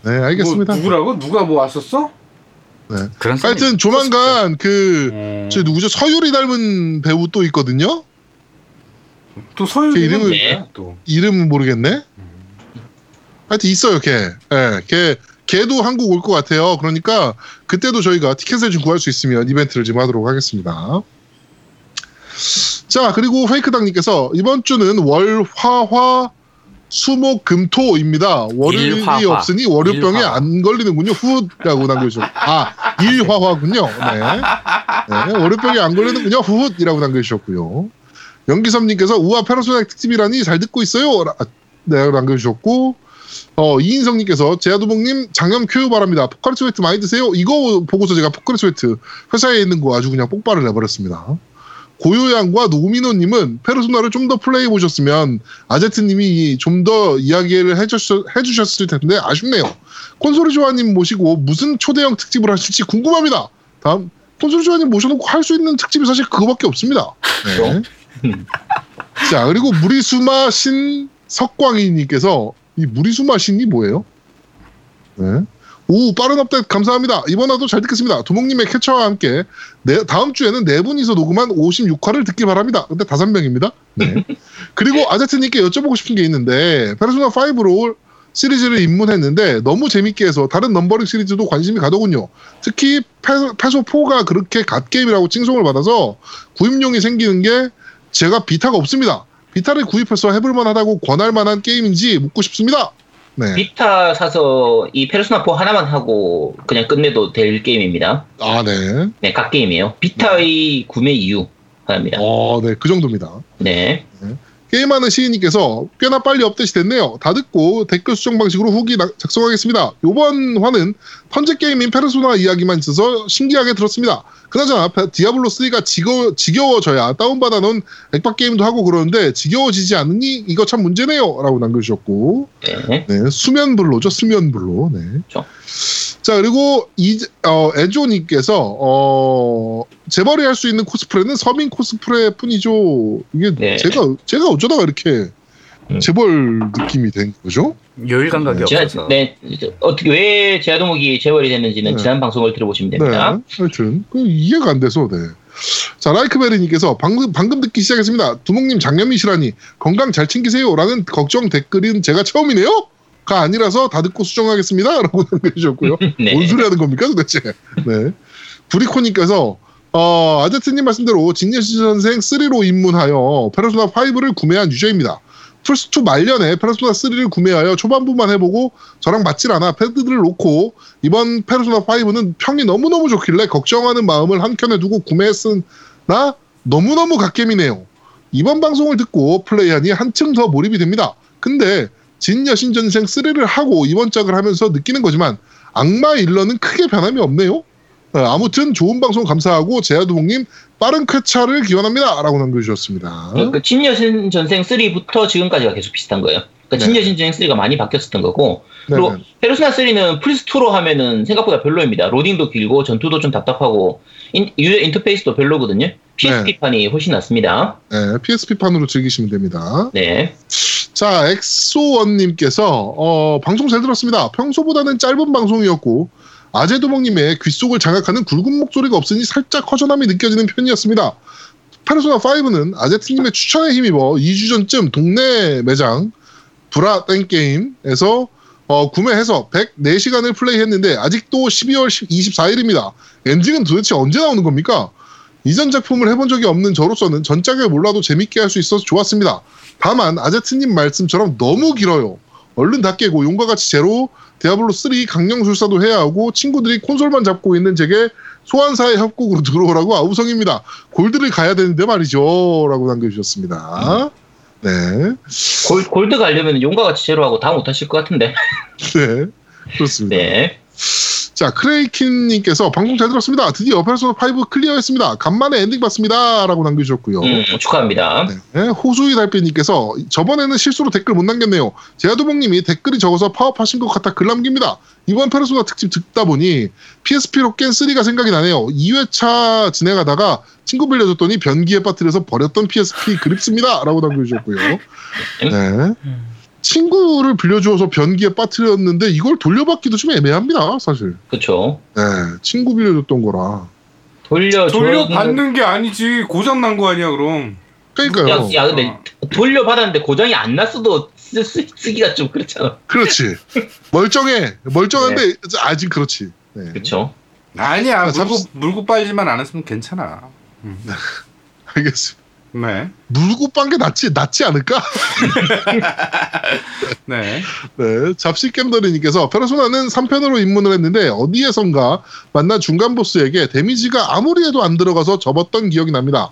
네, 알겠습니다. 뭐, 누구라고? 누가 뭐 왔었어? 그런 사람이 하여튼 조만간 그, 음. 저 누구죠? 서유리 닮은 배우 또 있거든요? 또 서유 걔 이름을- 네. 또 이름은 모르겠네? 하여튼 있어요, 걔. 예, 걔, 걔도 한국 올 것 같아요. 그러니까 그때도 저희가 티켓을 좀 구할 수 있으면 이벤트를 좀 하도록 하겠습니다. 자, 그리고 페이크당님께서 이번 주는 일, 화, 화, 수목, 금, 토입니다. 월요일이 일화화. 없으니 월요병에 일화화. 안 걸리는군요. 후라고 남겨주셨고. 아, 일화화군요. 네. 네, 월요병에 안 걸리는군요. 후훗이라고 남겨주셨고요. 연기섭님께서 우와 페르소나 특집이라니 잘 듣고 있어요. 라- 네, 남겨주셨고 어, 이인성님께서 제아도봉님 장염 쾌유 바랍니다. 포카리 스웨트 많이 드세요. 이거 보고서 제가 포카리 스웨트 회사에 있는 거 아주 그냥 폭발을 내버렸습니다. 고요양과 노미노님은 페르소나를 좀 더 플레이해 보셨으면 아제트님이 좀 더 이야기를 해주셨, 해주셨 을 텐데 아쉽네요. 콘솔이 조아님 모시고 무슨 초대형 특집을 하실지 궁금합니다. 다음 콘솔이 조아님 모셔놓고 할 수 있는 특집이 사실 그거밖에 없습니다. 네. [laughs] 자 그리고 무리수마 신 석광희님께서 이 무리수마 신이 뭐예요? 네. 오 빠른 업데이트 감사합니다. 이번 화도 잘 듣겠습니다. 도목님의 캐처와 함께 네, 다음 주에는 네 분이서 녹음한 56화를 듣길 바랍니다. 근데 다섯 명입니다. 네. [laughs] 그리고 아제트님께 여쭤보고 싶은 게 있는데 페르소나 5로 시리즈를 입문했는데 너무 재밌게 해서 다른 넘버링 시리즈도 관심이 가더군요. 특히 페, 페소4가 그렇게 갓게임이라고 칭송을 받아서 구입욕이 생기는데 제가 비타가 없습니다. 비타를 구입해서 해볼만 하다고 권할 만한 게임인지 묻고 싶습니다. 네. 비타 사서 이 페르소나 4 하나만 하고 그냥 끝내도 될 게임입니다. 아, 네. 네, 각 게임이에요. 비타의 구매 이유 하나입니다. 어, 네. 그 정도입니다. 네. 게임하는 시인님께서 꽤나 빨리 업데이트 됐네요. 다 듣고 댓글 수정 방식으로 후기 나- 작성하겠습니다. 요번 화는 턴제 게임인 페르소나 이야기만 있어서 신기하게 들었습니다. 그나저나 페- 디아블로3가 지겨, 지겨워져야 다운받아 놓은 액박 게임도 하고 그러는데 지겨워지지 않으니 이거 참 문제네요. 라고 남겨주셨고 네. 네, 수면블로죠. 수면블로. 네. 그렇죠. 자 그리고 이 어, 에조님께서 어, 재벌이 할 수 있는 코스프레는 서민 코스프레 뿐이죠. 이게 네. 제가 제가 어쩌다가 이렇게 음. 재벌 느낌이 된 거죠? 요일 감각이 지난, 없어서. 네. 어떻게 왜 제아도목이 재벌이 됐는지는 네. 지난 방송을 들어보시면 됩니다. 네. 하여튼 그 이해가 안 돼서 네. 자 라이크베리님께서 방금 방금 듣기 시작했습니다. 두목님 장염이시라니 건강 잘 챙기세요라는 걱정 댓글은 제가 처음이네요. 가 아니라서 다 듣고 수정하겠습니다라고 [laughs] 남겨주셨고요. [laughs] 네. 뭔 소리 하는 겁니까 도대체? 네. 부리코님께서 어, 아제트님 말씀대로 진여시 선생 3로 입문하여 페르소나 5를 구매한 유저입니다. 플스2 말년에 페르소나 3를 구매하여 초반부만 해보고 저랑 맞질 않아 패드들을 놓고 이번 페르소나 5는 평이 너무너무 좋길래 걱정하는 마음을 한켠에 두고 구매했으나 너무너무 갓겜이네요. 이번 방송을 듣고 플레이하니 한층 더 몰입이 됩니다. 근데 진 여신 전생 3를 하고 이번 작을 하면서 느끼는 거지만 악마 일러는 크게 변함이 없네요. 어, 아무튼 좋은 방송 감사하고 제아두봉님 빠른 쾌차를 기원합니다. 라고 남겨주셨습니다. 그, 그 진여신 전생 3부터 지금까지가 계속 비슷한 거예요. 그러니까 네. 진여신 전생 3가 많이 바뀌었었던 거고 네, 그리고 네. 페르소나 3는 플스2로 하면은 생각보다 별로입니다. 로딩도 길고 전투도 좀 답답하고 인, 유저 인터페이스도 별로거든요. PSP판이 훨씬 낫습니다. 네, PSP판으로 즐기시면 됩니다. 네. 자, 엑소원님께서 어, 방송 잘 들었습니다. 평소보다는 짧은 방송이었고 아재도목님의 귓속을 장악하는 굵은 목소리가 없으니 살짝 허전함이 느껴지는 편이었습니다. 페르소나 5는 아제트님의 추천에 힘입어 2주 전쯤 동네 매장 브라 땡게임에서 어, 구매해서 104시간을 플레이했는데 아직도 12월 24일입니다. 엔딩은 도대체 언제 나오는 겁니까? 이전 작품을 해본 적이 없는 저로서는 전작을 몰라도 재밌게 할 수 있어서 좋았습니다. 다만 아제트님 말씀처럼 너무 길어요. 얼른 다 깨고 용과 같이 제로, 디아블로 3 강령술사도 해야 하고 친구들이 콘솔만 잡고 있는 제게 소환사의 협곡으로 [laughs] 들어오라고 아우성입니다. 골드를 가야 되는데 말이죠. 라고 남겨주셨습니다. 네. 골, 골드 가려면 용과 같이 제로하고 다 못하실 것 같은데. [laughs] 네. 그렇습니다. 네. 자, 크레이킨님께서 방송 잘 들었습니다. 드디어 페르소나 5 클리어했습니다. 간만에 엔딩 봤습니다. 라고 남겨주셨고요. 음, 축하합니다. 네, 호수 위 달빛님께서 저번에는 실수로 댓글 못 남겼네요. 제아도봉님이 댓글이 적어서 파업하신 것 같아 글 남깁니다. 이번 페르소나 특집 듣다 보니 PSP로 깬 3가 생각이 나네요. 2회차 진행하다가 친구 빌려줬더니 변기에 빠뜨려서 버렸던 PSP 그립습니다. 라고 남겨주셨고요. 네. 친구를 빌려주어서 변기에 빠뜨렸는데 이걸 돌려받기도 좀 애매합니다. 사실. 그쵸. 네, 친구 빌려줬던 거라. 돌려, 돌려받는 게 아니지 고장 난 거 아니야 그럼. 그러니까요. 야, 야, 근데 돌려받았는데 고장이 안 났어도 쓰, 쓰, 쓰 기가 좀 그렇잖아. 그렇지. 멀쩡해. 멀쩡한데 아직 그렇지. 네. 그쵸. 아니야 아, 물고 물고 빨지만 않았으면 괜찮아. [laughs] 알겠습니다. 네. 물고 빤 게 낫지 낫지 않을까? [laughs] 네. 네, 잡시 겜더리님께서 페르소나는 3편으로 입문을 했는데 어디에선가 만난 중간 보스에게 데미지가 아무리 해도 안 들어가서 접었던 기억이 납니다.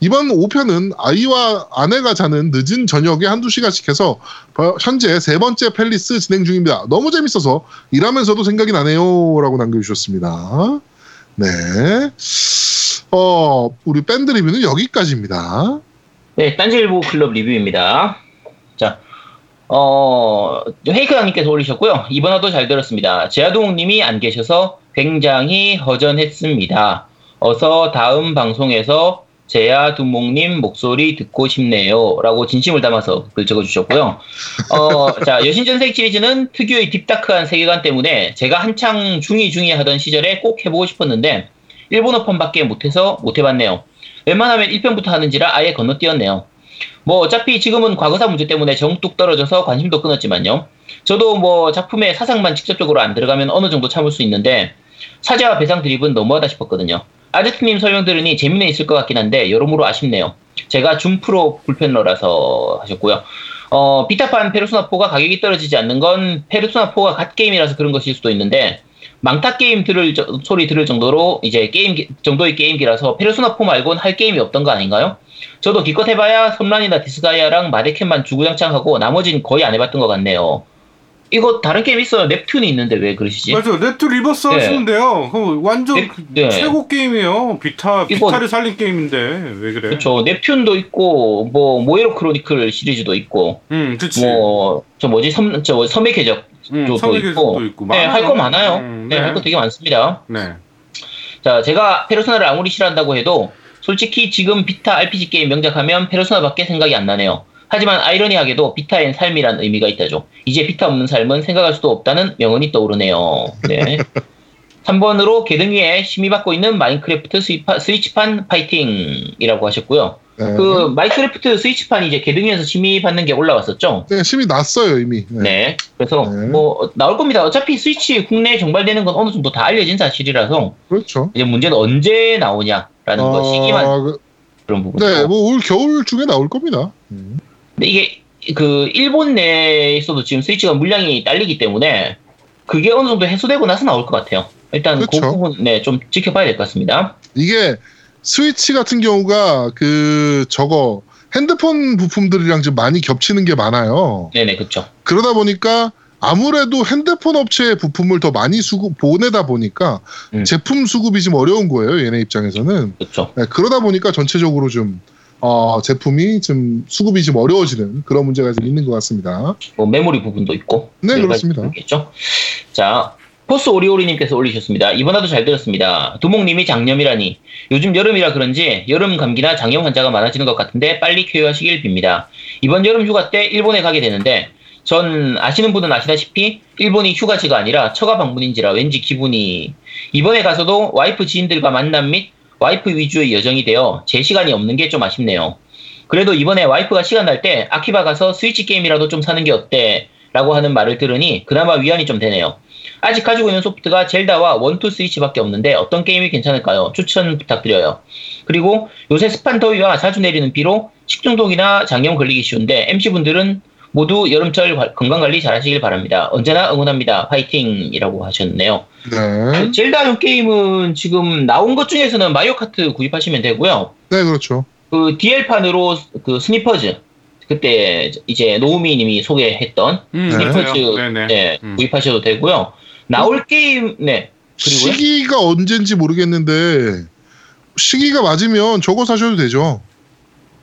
이번 5편은 아이와 아내가 자는 늦은 저녁에 한두 시간씩 해서 버- 현재 세 번째 팰리스 진행 중입니다. 너무 재밌어서 일하면서도 생각이 나네요. 라고 남겨주셨습니다. 네. 어, 우리 밴드 리뷰는 여기까지입니다. 네, 딴지일보 클럽 리뷰입니다. 자, 어, 헤이크당님께서 올리셨고요. 이번 화도 잘 들었습니다. 제아동 님이 안 계셔서 굉장히 허전했습니다. 어서 다음 방송에서 제야 두목님 목소리 듣고 싶네요. 라고 진심을 담아서 글 적어주셨고요. 어, [laughs] 자, 여신전생 시리즈는 특유의 딥다크한 세계관 때문에 제가 한창 중이 중이 하던 시절에 꼭 해보고 싶었는데, 일본어판밖에 못해서 못해봤네요. 웬만하면 1편부터 하는지라 아예 건너뛰었네요. 뭐 어차피 지금은 과거사 문제 때문에 정뚝 떨어져서 관심도 끊었지만요. 저도 뭐 작품의 사상만 직접적으로 안 들어가면 어느 정도 참을 수 있는데 사제와 배상 드립은 너무하다 싶었거든요. 아제트님 설명 들으니 재미는 있을 것 같긴 한데 여러모로 아쉽네요. 제가 줌프로 불펜러라서 하셨고요. 어, 비타판 페르소나 4가 가격이 떨어지지 않는 건 페르소나 4가 갓 게임이라서 그런 것일 수도 있는데 망타 게임 들을 저- 소리 들을 정도로 이제 게임 정도의 게임기라서 페르소나 4 말곤 할 게임이 없던 거 아닌가요? 저도 기껏 해봐야 섬란이나 디스가이아랑 마데캔만 주구장창 하고 나머진 거의 안 해봤던 것 같네요. 이거 다른 게임 있어요. 넵튠이 있는데 왜 그러시지? 맞아. 네트 리버스 네. 하시면 돼요. 그럼 완전 네, 그 네. 최고 게임이에요. 비타 이거- 비타를 살린 게임인데 왜 그래? 그렇죠. 넵튠도 있고 뭐 모에로 크로니클 시리즈도 있고 응, 그렇지. 뭐저 뭐지 섬 저 섬의 궤적 섬의 있고. 있고. 네, 할 거 많아요. 음, 네, 할 거 되게 많습니다. 네. 자, 제가 페르소나를 아무리 싫어한다고 해도 솔직히 지금 비타 RPG 게임 명작하면 페르소나밖에 생각이 안 나네요. 하지만 아이러니하게도 비타엔 삶이란 의미가 있다죠. 이제 비타 없는 삶은 생각할 수도 없다는 명언이 떠오르네요. 네. [laughs] 3번으로 게등위에 심의받고 있는 마인크래프트 스위파- 스위치판 파이팅이라고 하셨고요. 네. 그 마인크래프트 스위치판이 이제 게등위에서 심의받는 게 올라왔었죠. 네, 심의 났어요 이미. 네. 네. 그래서 네. 뭐 나올 겁니다. 어차피 스위치 국내에 정발되는 건 어느 정도 다 알려진 사실이라서 그렇죠. 이제 문제는 언제 나오냐라는 거 시기만 그- 그런 부분. 네, 뭐 올 겨울 중에 나올 겁니다. 음. 근데 이게 그 일본 내에서도 지금 스위치가 물량이 딸리기 때문에 그게 어느 정도 해소되고 나서 나올 것 같아요. 일단 그 그렇죠. 부분 네좀 지켜봐야 될 것 같습니다. 이게 스위치 같은 경우가 그 저거 핸드폰 부품들이랑 좀 많이 겹치는 게 많아요. 네네 그렇죠. 그러다 보니까 아무래도 핸드폰 업체의 부품을 더 많이 수급 보내다 보니까 음. 제품 수급이 좀 어려운 거예요. 얘네 입장에서는 그렇죠. 네, 그러다 보니까 전체적으로 좀 어, 제품이 좀 수급이 좀 어려워지는 그런 문제가 좀 있는 것 같습니다. 뭐 메모리 부분도 있고. 네, 그렇습니다. 있겠죠. 자 포스 오리오리님께서 올리셨습니다. 이번화도 잘 들었습니다. 두목님이 장염이라니. 요즘 여름이라 그런지 여름 감기나 장염 환자가 많아지는 것 같은데 빨리 쾌유하시길 빕니다. 이번 여름 휴가 때 일본에 가게 되는데 전 아시는 분은 아시다시피 일본이 휴가지가 아니라 처가 방문인지라 왠지 기분이 이번에 가서도 와이프 지인들과 만남 및 와이프 위주의 여정이 되어 제 시간이 없는 게 좀 아쉽네요. 그래도 이번에 와이프가 시간 날 때 아키바 가서 스위치 게임이라도 좀 사는 게 어때? 라고 하는 말을 들으니 그나마 위안이 좀 되네요. 아직 가지고 있는 소프트가 젤다와 원투 스위치밖에 없는데 어떤 게임이 괜찮을까요? 추천 부탁드려요. 그리고 요새 습한 더위와 자주 내리는 비로 식중독이나 장염 걸리기 쉬운데 MC분들은 모두 여름철 관- 건강관리 잘 하시길 바랍니다. 언제나 응원합니다. 파이팅 이라고 하셨네요. 네. 젤다용 게임은 지금 나온 것 중에서는 마리오 카트 구입하시면 되고요. 네, 그렇죠. 그 DL판으로 그 스니퍼즈 그때 이제 노우미 님이 소개했던 음, 네. 스니퍼즈 네네. 네, 음. 구입하셔도 되고요. 나올 게임 네 그리고요? 시기가 언젠지 모르겠는데 시기가 맞으면 저거 사셔도 되죠.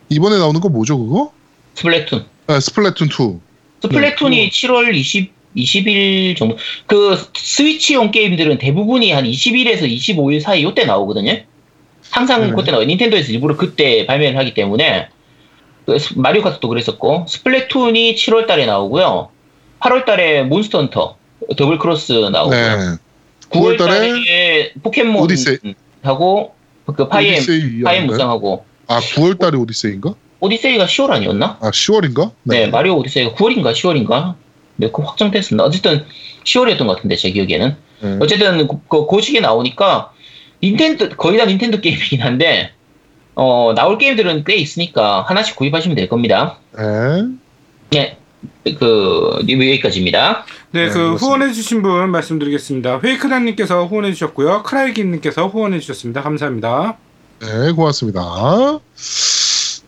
이번에 나오는 거 뭐죠, 그거? 스플래툰. 아, 스플래툰 2. 스플래툰이 7월 20 20일 정도. 그 스위치용 게임들은 대부분이 한 20일에서 25일 사이 요때 나오거든요. 항상 네. 그때 나와요. 닌텐도에서 일부러 그때 발매를 하기 때문에 그 스- 마리오 카트도 그랬었고 스플래툰이 7월 달에 나오고요. 8월 달에 몬스터 헌터 더블 크로스 나오고 네. 9월 9월 달에 포켓몬 오디세이. 하고 그 파엠 파엠? 무쌍하고 아, 9월 달에 오디세이인가? 오디세이가 10월 아니었나? 아, 10월인가? 네, 마리오 오디세이가 9월인가 10월인가? 네, 그 확정됐습니다. 어쨌든 10월이었던 것 같은데 제 기억에는. 네. 어쨌든 그, 그, 그 시기에 나오니까 닌텐도 거의 다 닌텐도 게임이긴 한데 어 나올 게임들은 꽤 있으니까 하나씩 구입하시면 될 겁니다. 네. 네, 그 리뷰 여기까지입니다. 네, 네, 그 그렇습니다. 후원해주신 분 말씀드리겠습니다. 회이크단님께서 후원해주셨고요. 크라이기님께서 후원해주셨습니다. 감사합니다. 네, 고맙습니다.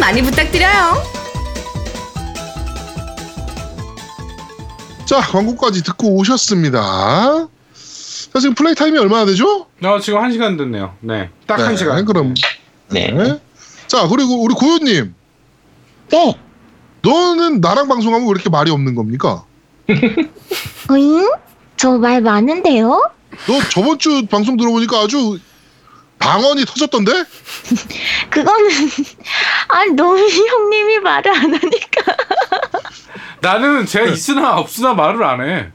많이 부탁드려요. 자, 광고까지 듣고 오셨습니다. 자, 지금 플레이 타임이 얼마나 되죠? 어, 지금 한 시간 됐네요. 네, 딱 한 네, 시간. 그럼. 네. 네. 자, 그리고 우리 고현님. 네. 너는 나랑 방송하면 왜 이렇게 말이 없는 겁니까? 어잉? 저 말 많은데요? 너 저번 주 방송 들어보니까 아주 방언이 터졌던데? [laughs] 그거는 [laughs] 아니 너무 형님이 말을 안 하니까 [laughs] 나는 제가 있으나 없으나 말을 안 해.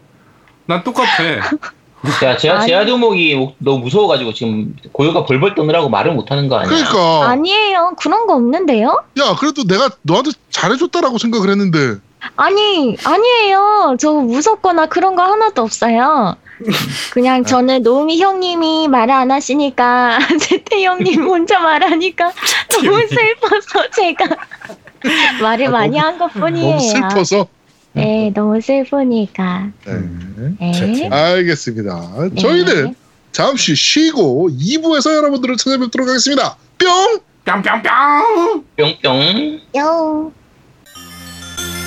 난 똑같아. 제가 제가 아니. 제아 두목이 너무 무서워가지고 지금 고요가 벌벌 떠느라고 말을 못하는 거 아니야? 그러니까. 아니에요 그런 거 없는데요? 야, 그래도 내가 너한테 잘해줬다라고 생각을 했는데. 아니 아니에요 저 무섭거나 그런 거 하나도 없어요 그냥 저는 노미 형님이 말을 안 하시니까 [laughs] 제태 형님 혼자 말하니까 너무 [laughs] 슬퍼서 제가 말을 아, 많이 한 것 뿐이에요 너무 슬퍼서. 네 너무 슬프니까 네. 네. 알겠습니다. 저희는 잠시 쉬고 2부에서 여러분들을 찾아뵙도록 하겠습니다. 뿅! 뿅뿅뿅. 뿅뿅. 요.